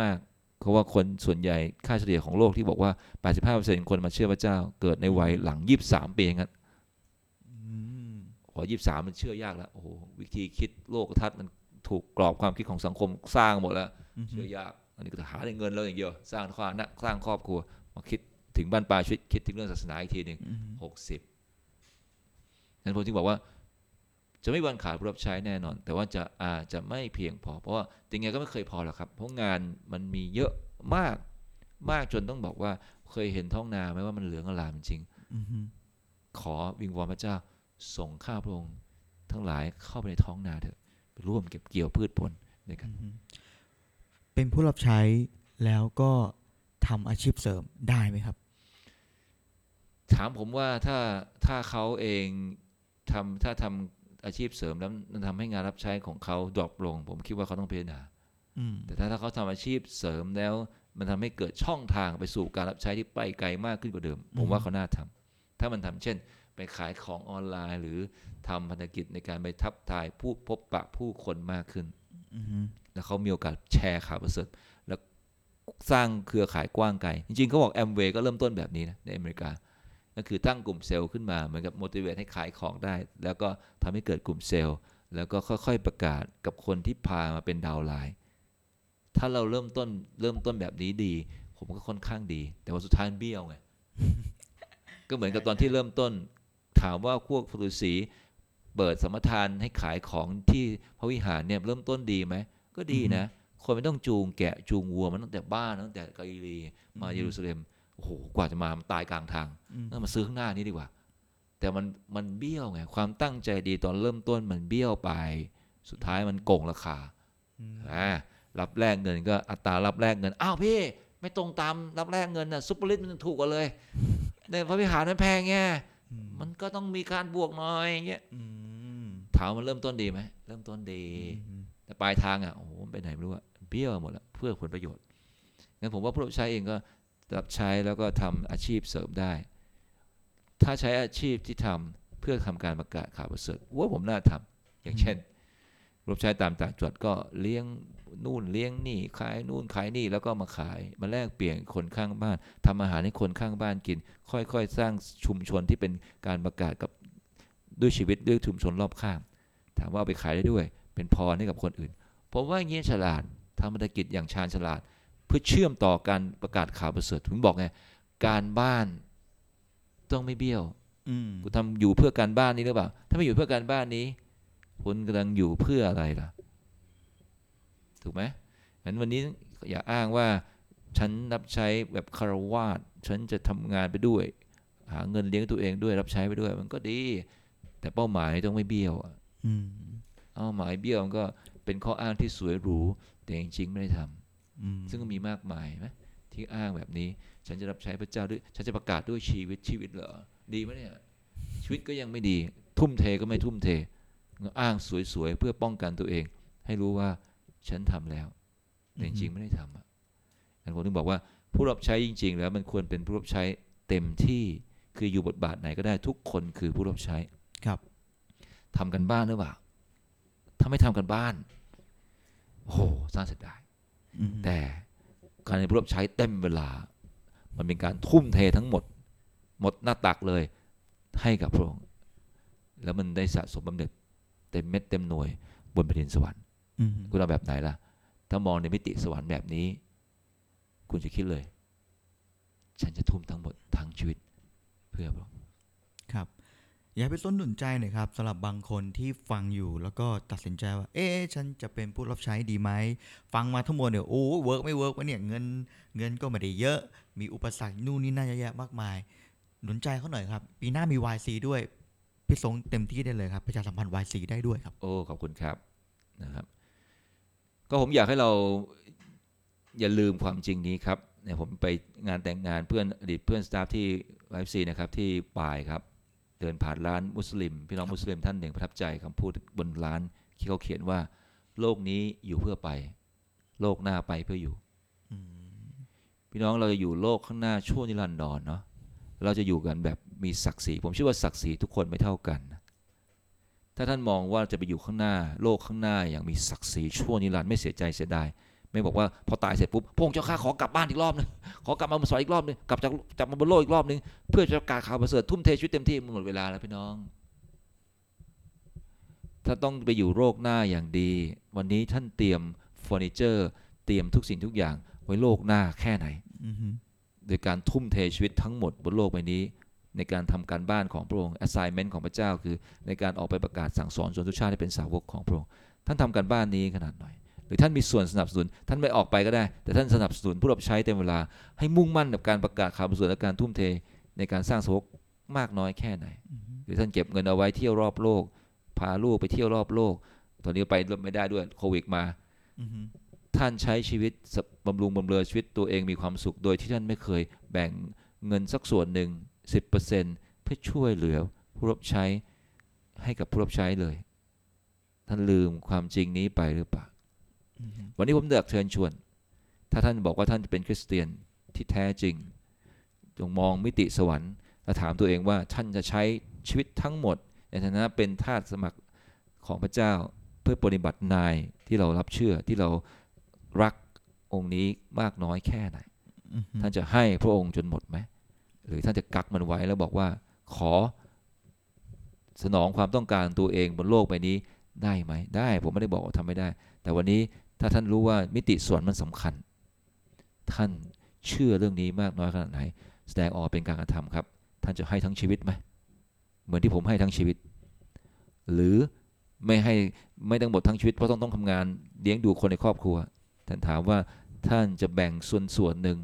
มากๆเพราะว่าคนส่วนใหญ่ค่าเฉลี่ยของโลกที่บอกว่า 85%คนมาเชื่อพระเจ้า เกิดในวัยหลัง 23 ปีงั้นอืมพอ23มันเชื่อยากแล้วโอ้โหวิธีคิดโลกทัศน์มันถูกกรอบความคิดของสังคมสร้างหมดแล้วอือฮึเชื่อยาก อันนี้ก็หาได้เงินแล้วอย่างเดียว สร้างความนะสร้างครอบครัวมาคิดถึงบ้านปลายชีวิตคิดถึงเรื่องศาสนาอีกทีหนึ่งอือฮึหกสิบนั้นผมจึงบอกว่า จะไม่มีวันขาดผู้รับใช้แน่นอน แต่ว่าจะอาจจะไม่เพียงพอ เพราะว่ายังไงก็ไม่เคยพอหรอกครับ เพราะงานมันมีเยอะมากมากจนต้องบอกว่าเคยเห็นท้องนาไหมว่ามันเหลืองอลามจริงอือฮึขอวิงวอนพระเจ้าส่งข้าพระองค์ทั้งหลายเข้าไปในท้องนาเถอะไปร่วมเก็บเกี่ยวพืชผลด้วยกันอือฮึเป็นผู้รับใช้แล้วก็ทำอาชีพเสริมได้ไหมครับ ถามผมว่าถ้าถ้าเขาเองทำถ้าทำ อาชีพเสริมแล้วมันทำให้งานรับใช้ของเขาดรอปลง ผมคิดว่าเขาต้องพิจารณาอืมแต่ถ้าถ้าเขาทำอาชีพเสริมแล้ว มันทำให้เกิดช่องทางไปสู่การรับใช้ที่ไปไกลมากขึ้นกว่าเดิม ผมว่าเขาน่าทำถ้ามันทำเช่น ไปขายของออนไลน์ หรือทำพันธกิจในการไปทับทายผู้พบปะผู้คนมากขึ้นอือฮึแล้วเขามีโอกาสแชร์ข่าวประเสริฐแล้วสร้างเครือข่ายกว้างไกล จริงๆเขาบอกแอมเวย์ก็เริ่มต้นแบบนี้นะในอเมริกา ก็คือตั้งกลุ่มเซลล์ขึ้นมาเหมือนกับ motivate ให้ขายของได้ แล้วก็ทำให้เกิดกลุ่มเซลล์ แล้วก็ค่อยๆประกาศกับคนที่พามาเป็นดาวน์ไลน์ถ้าเราเริ่มต้นเริ่มต้นแบบนี้ดี ผมก็ค่อนข้างดี แต่ว่าสุดท้ายมันเบี้ยวไงก็เหมือนกับตอนที่เริ่มต้น ถามว่าพวกฤาษีเปิดสมทานให้ขายของที่พระวิหารเนี่ยเริ่มต้นดีไหมก็ดีนะ คนไม่ต้องจูงแกะจูงวัวมันตั้งแต่บ้านตั้งแต่กาลิลีมาเยรูซาเล็ม โอ้โหกว่าจะมามันตายกลางทางอืมนั่นมาซื้อข้างหน้านี้ดีกว่า แต่มันมันเบี้ยวไงความตั้งใจดีตอนเริ่มต้นมันเบี้ยวไป สุดท้ายมันโกงราคาอืมอ่ารับแลกเงินก็อัตรารับแลกเงินอ้าวพี่ไม่ตรงตามรับแลกเงินน่ะ Superrich มันถูกกว่าเลยในพระวิหารมันแพงไงอืมมันก็ต้องมีการบวกหน่อยเงี้ยอืมถามว่ามันเริ่มต้นดีไหมเริ่มต้นดีอืมแต่ปลายทางอะโอ้โหมันไปไหนไม่รู้อะเบี้ยวหมดละเพื่อผลประโยชน์งั้นผมว่าผู้รับใช้เองก็ รับใช้แล้วก็ทำอาชีพเสริมได้ ถ้าใช้อาชีพที่ทำเพื่อทำการประกาศข่าวประเสริฐว่าผมน่าทำอย่างเช่นรับใช้ตามต่างจังหวัดก็เลี้ยงนู่นเลี้ยงนี่ขายนู่นขายนี่แล้วก็มาขายมาแลกเปลี่ยนคนข้างบ้านทำอาหารให้คนข้างบ้านกิน ค่อยๆ สร้างชุมชนที่เป็นการประกาศกับด้วยชีวิตด้วยชุมชนรอบข้าง ถามว่าเอาไปขายได้ด้วย เป็นพรให้กับคนอื่น ผมว่าอย่างนี้ฉลาดทำธุรกิจอย่างชาญฉลาด เพื่อเชื่อมต่อการประกาศข่าวประเสริฐผมบอกไงการบ้านต้องไม่เบี้ยวอืมคุณทำอยู่เพื่อการบ้านนี้หรือเปล่า ถ้าไม่อยู่เพื่อการบ้านนี้คุณกำลังอยู่เพื่ออะไรล่ะ ถูกไหมงั้นวันนี้อย่าอ้างว่าฉันรับใช้แบบคารวาสฉันจะทำงานไปด้วย หาเงินเลี้ยงตัวเองด้วยรับใช้ไปด้วย มันก็ดี แต่เป้าหมายต้องไม่เบี้ยวอะอืมเป้าหมายเบี้ยวมันก็เป็นข้ออ้างที่สวยหรูแต่จริงๆไม่ได้ทำอืม ซึ่งก็มีมากมายไหมที่อ้างแบบนี้ ฉันจะรับใช้พระเจ้าด้วยฉันจะประกาศด้วยชีวิตชีวิตเหรอดีไหมเนี่ยชีวิตก็ยังไม่ดี ทุ่มเทก็ไม่ทุ่มเทอ้างสวยๆเพื่อป้องกันตัวเอง ให้รู้ว่าฉันทำแล้วแต่จริงๆไม่ได้ทำอะอันผมถึงบอกว่าผู้รับใช้จริง ๆ แล้วมันควรเป็นผู้รับใช้เต็มที่คืออยู่บทบาทไหนก็ได้ทุกคนคือผู้รับใช้ครับทำกันบ้านหรือเปล่าถ้าไม่ทำกันบ้านโอ้โหสร้างเสียดายอืม แต่การในผู้รับใช้เต็มเวลา มันเป็นการทุ่มเททั้งหมด หมดหน้าตักเลยให้กับพระองค์ แล้วมันได้สะสมบำเหน็จเต็มเม็ดเต็มหน่วยบนแผ่นดินสวรรค์อืมคุณเอาแบบไหนล่ะ ถ้ามองในมิติสวรรค์แบบนี้ คุณจะคิดเลย ฉันจะทุ่มทั้งหมดทั้งชีวิตเพื่อพระองค์ครับ อยากให้พี่สงหนุนใจหน่อยครับสำหรับบางคนที่ฟังอยู่แล้วก็ตัดสินใจว่า เอ๊ะฉันจะเป็นผู้รับใช้ดีไหม ฟังมาทั้งหมดเนี่ยโอ้ work ไม่ work วะเนี่ยเงินเงินก็ไม่ได้เยอะ มีอุปสรรคนู่นนี่นั่นเยอะแยะมากมาย หนุนใจเขาหน่อยครับ ปีหน้ามี YC ด้วยพี่สงเต็มที่ได้เลยครับประชาสัมพันธ์ YC ได้ด้วยครับ โอ้ขอบคุณครับนะครับ ก็ผมอยากให้เราอย่าลืมความจริงนี้ครับเนี่ยผมไปงานแต่งงานเพื่อนอดีตเพื่อนสตาฟที่ไลฟ์ซีนะครับที่ปายครับ เดินผ่านร้านมุสลิม พี่น้องมุสลิมท่านหนึ่งประทับใจคำพูดบนร้านที่เขาเขียนว่า โลกนี้อยู่เพื่อไป โลกหน้าไปเพื่ออยู่อืมพี่น้องเราจะอยู่โลกข้างหน้าชั่วนิรันดรเนาะเราจะอยู่กันแบบมีศักดิ์ศรีผมเชื่อว่าศักดิ์ศรีทุกคนไม่เท่ากันนะถ้าท่านมองว่าจะไปอยู่ข้างหน้า โลกข้างหน้าอย่างมีศักดิ์ศรีชั่วนิรันดร์ไม่เสียใจเสียดาย ไม่บอกว่าพอตายเสร็จปุ๊บพระองค์เจ้าข้าขอกลับบ้านอีกรอบนึงขอกลับมาสอนอีกรอบนึงกลับจากจากมาบนโลกอีกรอบนึงเพื่อจะประกาศข่าวประเสริฐทุ่มเทชีวิตเต็มที่มันหมดเวลาแล้วพี่น้อง ถ้าต้องไปอยู่โลกหน้าอย่างดี วันนี้ท่านเตรียมเฟอร์นิเจอร์ เตรียมทุกสิ่งทุกอย่างไว้โลกหน้าแค่ไหนอือฮึโดยการทุ่มเทชีวิตทั้งหมดบนโลกใบนี้ ในการทำการบ้านของพระองค์ assignment ของพระเจ้าคือ ในการออกไปประกาศสั่งสอนชนทุกชาติให้เป็นสาวกของพระองค์ท่านทำการบ้านนี้ขนาดหน่อย หรือท่านมีส่วนสนับสนุน ท่านไม่ออกไปก็ได้ แต่ท่านสนับสนุนผู้รับใช้เต็มเวลา ให้มุ่งมั่นกับการประกาศข่าวประเสริฐและการทุ่มเทในการสร้างสาวกมากน้อยแค่ไหนอือฮึหรือท่านเก็บเงินเอาไว้เที่ยวรอบโลก พาลูกไปเที่ยวรอบโลก ตอนนี้ไปไม่ได้ด้วยโควิดมาอือฮึท่านใช้ชีวิตสบำรุงบำเรอชีวิตตัวเองมีความสุข โดยที่ท่านไม่เคยแบ่งเงินสักส่วนหนึ่ง10%เพื่อช่วยเหลือผู้รับใช้ให้กับผู้รับใช้เลย ท่านลืมความจริงนี้ไปหรือเปล่าอือฮึ วันนี้ผมอยากเชิญชวน ถ้าท่านบอกว่าท่านเป็นคริสเตียนที่แท้จริง จงมองมิติสวรรค์และถามตัวเองว่าท่านจะใช้ชีวิตทั้งหมด ในฐานะเป็นทาสสมัครของพระเจ้าเพื่อปฏิบัตินายที่เรารับเชื่อที่เรารักองค์นี้มากน้อยแค่ไหนอือฮึท่านจะให้พระองค์จนหมดไหม หรือท่านจะกักมันไว้แล้วบอกว่าขอสนองความต้องการตัวเองบนโลกใบนี้ได้ไหม ได้ ผมไม่ได้บอกว่าทำไม่ได้ แต่วันนี้ ถ้าท่านรู้ว่ามิติส่วนมันสำคัญ ท่านเชื่อเรื่องนี้มากน้อยขนาดไหน แสดงออกเป็นการกระทำครับ ท่านจะให้ทั้งชีวิตไหมเหมือนที่ผมให้ทั้งชีวิต หรือไม่ให้ไม่ต้องหมดทั้งชีวิตเพราะต้องต้องทำงานเลี้ยงดูคนในครอบครัว ท่านถามว่าท่านจะแบ่งส่วนส่วนหนึ่ง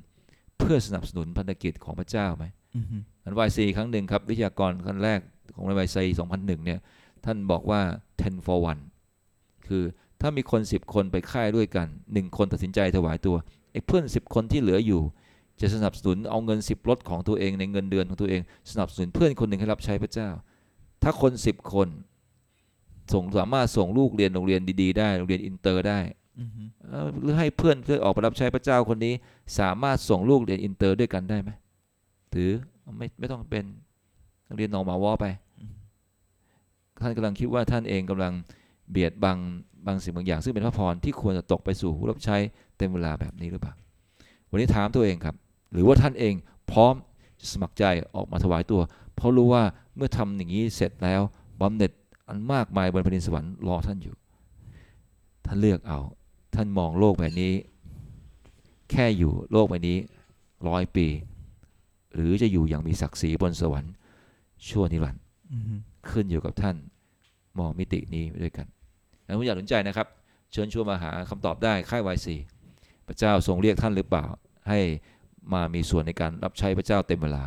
เพื่อสนับสนุนพันธกิจของพระเจ้าไหมอือฮึอันวายซีครั้งหนึ่งครับ วิทยากรครั้งแรกของวายซี2001 เนี่ย ท่านบอกว่า10 for 1คือ ถ้ามีคน10คนไปค่ายด้วยกัน1คนตัดสินใจถวายตัวไอ้เพื่อน10คนที่เหลืออยู่ จะสนับสนุนเอาเงิน10ลดของตัวเองในเงินเดือนของตัวเอง สนับสนุนเพื่อนคนหนึ่งให้รับใช้พระเจ้า ถ้าคน10คนส่งสามารถส่งลูกเรียนโรงเรียนดีๆได้โรงเรียนอินเตอร์ได้หรือให้เพื่อนเพื่อออกไปรับใช้พระเจ้าคนนี้ สามารถส่งลูกเรียนอินเตอร์ด้วยกันได้ไหมหรือไม่ไม่ต้องเป็นเรียนนอร์มาวอไป ท่านกำลังคิดว่าท่านเองกำลังเบียดบัง บางสิ่งบางอย่างซึ่งเป็นพระพรที่ควรจะตกไปสู่ผู้รับใช้เต็มเวลาแบบนี้หรือเปล่า วันนี้ถามตัวเองครับ หรือว่าท่านเองพร้อมสมัครใจออกมาถวายตัว เพราะรู้ว่าเมื่อทำอย่างนี้เสร็จแล้วบำเหน็จอันมากมายบนแผ่นดินสวรรค์รอท่านอยู่ ท่านเลือกเอา ท่านมองโลกแบบนี้ แค่อยู่โลกใบนี้ร้อยปี หรือจะอยู่อย่างมีศักดิ์ศรีบนสวรรค์ชั่วนิรันดร์อือฮึขึ้นอยู่กับท่านมองมิตินี้ไปด้วยกัน งั้นผมอยากสนใจนะครับ เชิญชวนมาหาคำตอบได้ค่ายวายสีพระเจ้าทรงเรียกท่านหรือเปล่า ให้มามีส่วนในการรับใช้พระเจ้าเต็มเวลา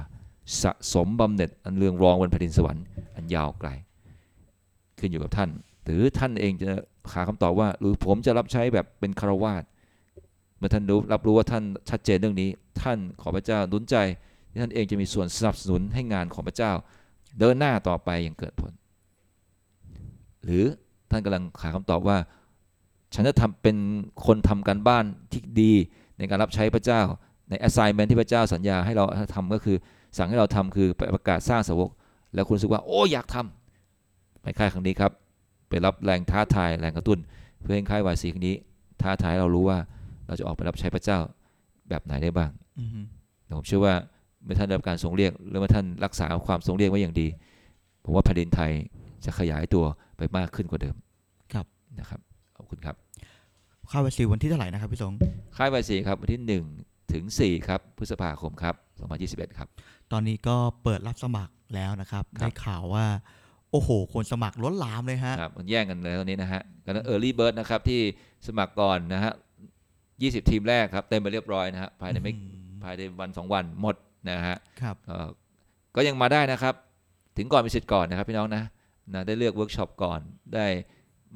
สะสมบำเหน็จอันเรืองรองบนแผ่นดินสวรรค์อันยาวไกล ขึ้นอยู่กับท่าน หรือท่านเองจะหาคำตอบว่า หรือผมจะรับใช้แบบเป็นคารวาสเมื่อท่านรู้รับรู้ว่าท่านชัดเจนเรื่องนี้ ท่านขอพระเจ้าหนุนใจที่ท่านเองจะมีส่วนสนับสนุนให้งานของพระเจ้า เดินหน้าต่อไปอย่างเกิดผล หรือ ท่านกำลังหาคำตอบว่า ฉันจะทำเป็นคนทำการบ้านที่ดีในการรับใช้พระเจ้าใน assignment ที่พระเจ้าสัญญาให้เราทำก็คือ สั่งให้เราทำคือไปประกาศสร้างสาวก แล้วคุณรู้สึกว่าโอ้อยากทำไปค่ายครั้งนี้ครับไปรับแรงท้าทายแรงกระตุ้น เพื่อให้ค่ายวายสีครั้งนี้ ท้าทายให้เรารู้ว่าเราจะออกไปรับใช้พระเจ้าแบบไหนได้บ้างอือฮึผมเชื่อว่าเมื่อท่านได้รับการทรงเรียกหรือเมื่อท่านรักษาความทรงเรียกไว้อย่างดี ผมว่าแผ่นดินไทยจะขยายตัว ไปมากขึ้นกว่าเดิมครับนะครับขอบคุณครับเข้าไปสีวันที่เท่าไหร่นะครับพี่สงค่ายใบสีครับวันที่ 1 ถึง 4 ครับพฤษภาคมครับ2021 ครับ ตอนนี้ก็เปิดรับสมัครแล้วนะครับครับได้ข่าวว่าโอ้โห คนสมัครล้นหลามเลยฮะครับมันแย่งกันเลยตอนนี้นะฮะกัน early bird นะครับที่สมัครก่อนนะฮะ20ทีมแรกครับเต็มไปเรียบร้อยนะฮะภายในไม่อืมภายในวันสองวันหมดนะฮะครับเอ่อก็ยังมาได้นะครับ ถึงก่อนมีสิทธิ์ก่อนนะครับพี่น้องนะ นะได้เลือกเวิร์กช็อปก่อนได้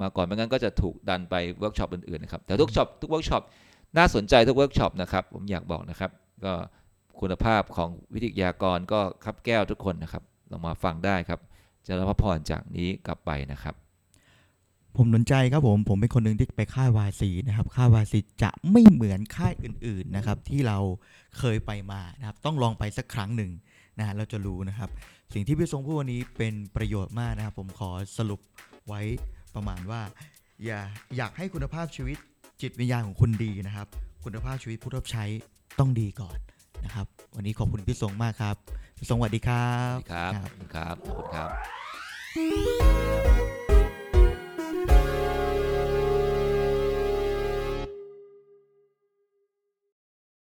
มาก่อนไม่งั้นก็จะถูกดันไปเวิร์กช็อปอื่นๆนะครับแต่ทุก shop ทุกเวิร์กช็อปน่าสนใจทุกเวิร์กช็อปนะครับผมอยากบอกนะครับก็คุณภาพของวิทยากรก็คับแก้วทุกคนนะครับลองมาฟังได้ครับจะรับพรจากนี้กลับไปนะครับ ผมสนใจครับผมผมเป็นคนหนึ่งที่ไปค่ายวาซีนะครับ ค่ายวาซีจะไม่เหมือนค่ายอื่นๆนะครับที่เราเคยไปมานะครับ ต้องลองไปสักครั้งหนึ่ง นะฮะเราจะรู้นะครับ สิ่งที่พี่ทรงพูดวันนี้เป็นประโยชน์มากนะครับ ผมขอสรุปไว้ประมาณว่า อย่าอยากให้คุณภาพชีวิตจิตวิญญาณของคุณดีนะครับ คุณภาพชีวิตผู้รับใช้ต้องดีก่อนนะครับ วันนี้ขอบคุณพี่ทรงมากครับพี่ทรงสวัสดีครัสบวัสดีครับ ครับ ขอบคุณครับขอบคุณครับ